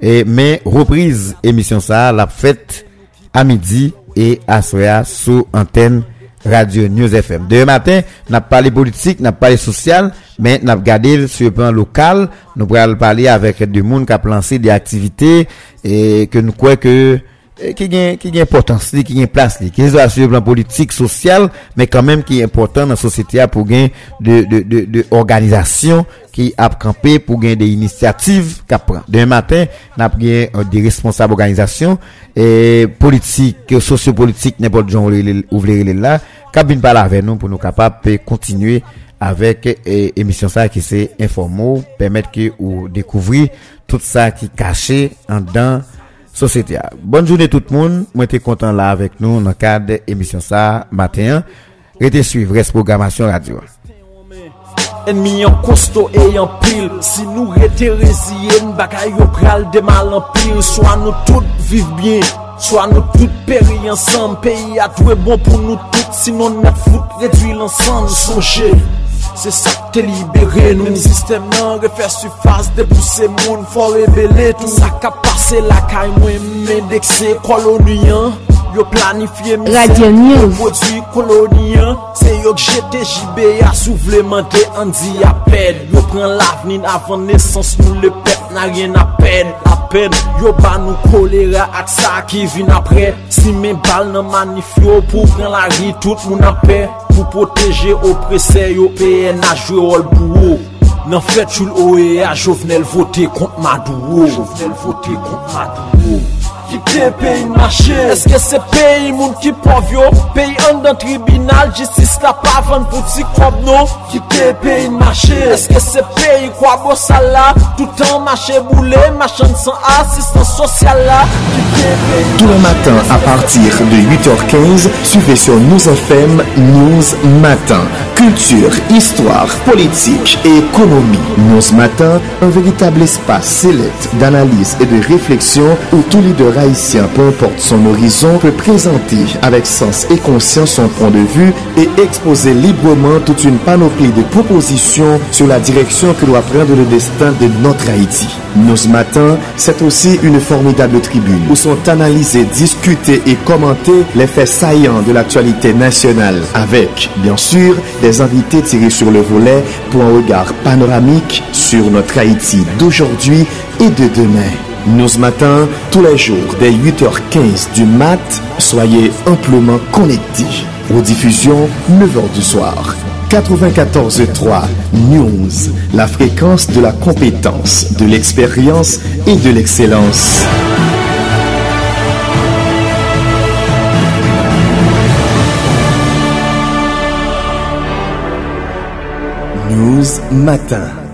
Et, mais reprise émission ça, la fête à midi et à sous antenne Radio News FM. Demain matin, n'a parlé politique, n'a parlé social, mais n'a regardé sur le plan local, nous pourrons parler avec du monde qui a lancé des activités et que nous croyons que E qui gagne qui gagne importance qui gagne place qui est sur le plan politique social mais quand même qui est important dans la société pour gagner de de de, de organisation qui a campé pour gagner des initiatives qu'a prend demain matin n'a gagné des responsables organisation et politique sociopolitique n'importe genre ouvrir là cabine par avec nous pour nous capables continuer avec émission ça qui c'est informo permettre que vous découvrir tout ça qui caché en dedans société. Bonne journée tout le monde. Moi, j'étais content là avec nous dans le cadre de l'émission ça matin. Restez suivre, reste programmation radio. Ennemi en costaud et en pile Si nous rete résiliens, bagay yo pral de mal en pile Soit nous tous vivent bien Soit nous tous périr ensemble Pays a tout bon pour nous tous Sinon notre foot réduit l'ensemble Songez Se sak te libere nou Mèm sistem nan refè sufas Depouse moun fò revele tout. Sak a pase la kay mwen mèdekse koloniyan Yo planifiye misen Produit koloniyan Se yo kjete jibe ya souvleman te andi apel Yo pren lavnin avan nesans nou le pep na rien apen Apen yo ban nou kolera ak sa ki vin apre Si men bal nan manif yo pou pren la ri tout moun apen Pou proteje oprese yo peye na jwe rol pou ou Nan fet choul oye a jovnel vote kont madou ou Jovnel vote kont madou ou Quitter pays marché. Est-ce que c'est pays moun qui pauvre Pays en dans tribunal Justice la pas vendre pour petit crop non. Quitter pays marché. Est-ce que c'est pays quoi beau ça là? Tout en marché boulé Machin sans assistance sociale là. Tous les matins à partir de 8h15 Suivez sur News FM News Matin. Culture, histoire, politique et économie. News Matin, un véritable espace sélect d'analyse et de réflexion où tous les leader haïtien, peu importe son horizon, peut présenter avec sens et conscience son point de vue et exposer librement toute une panoplie de propositions sur la direction que doit prendre le destin de notre Haïti. Nous ce matin, c'est aussi une formidable tribune où sont analysés, discutés et commentés les faits saillants de l'actualité nationale avec, bien sûr, des invités tirés sur le volet pour un regard panoramique sur notre Haïti d'aujourd'hui et de demain. Ce matin, tous les jours, dès 8h15 du mat, soyez amplement connectés. Aux diffusions, 9h du soir. 94.3 News, la fréquence de la compétence, de l'expérience et de l'excellence. News Matin.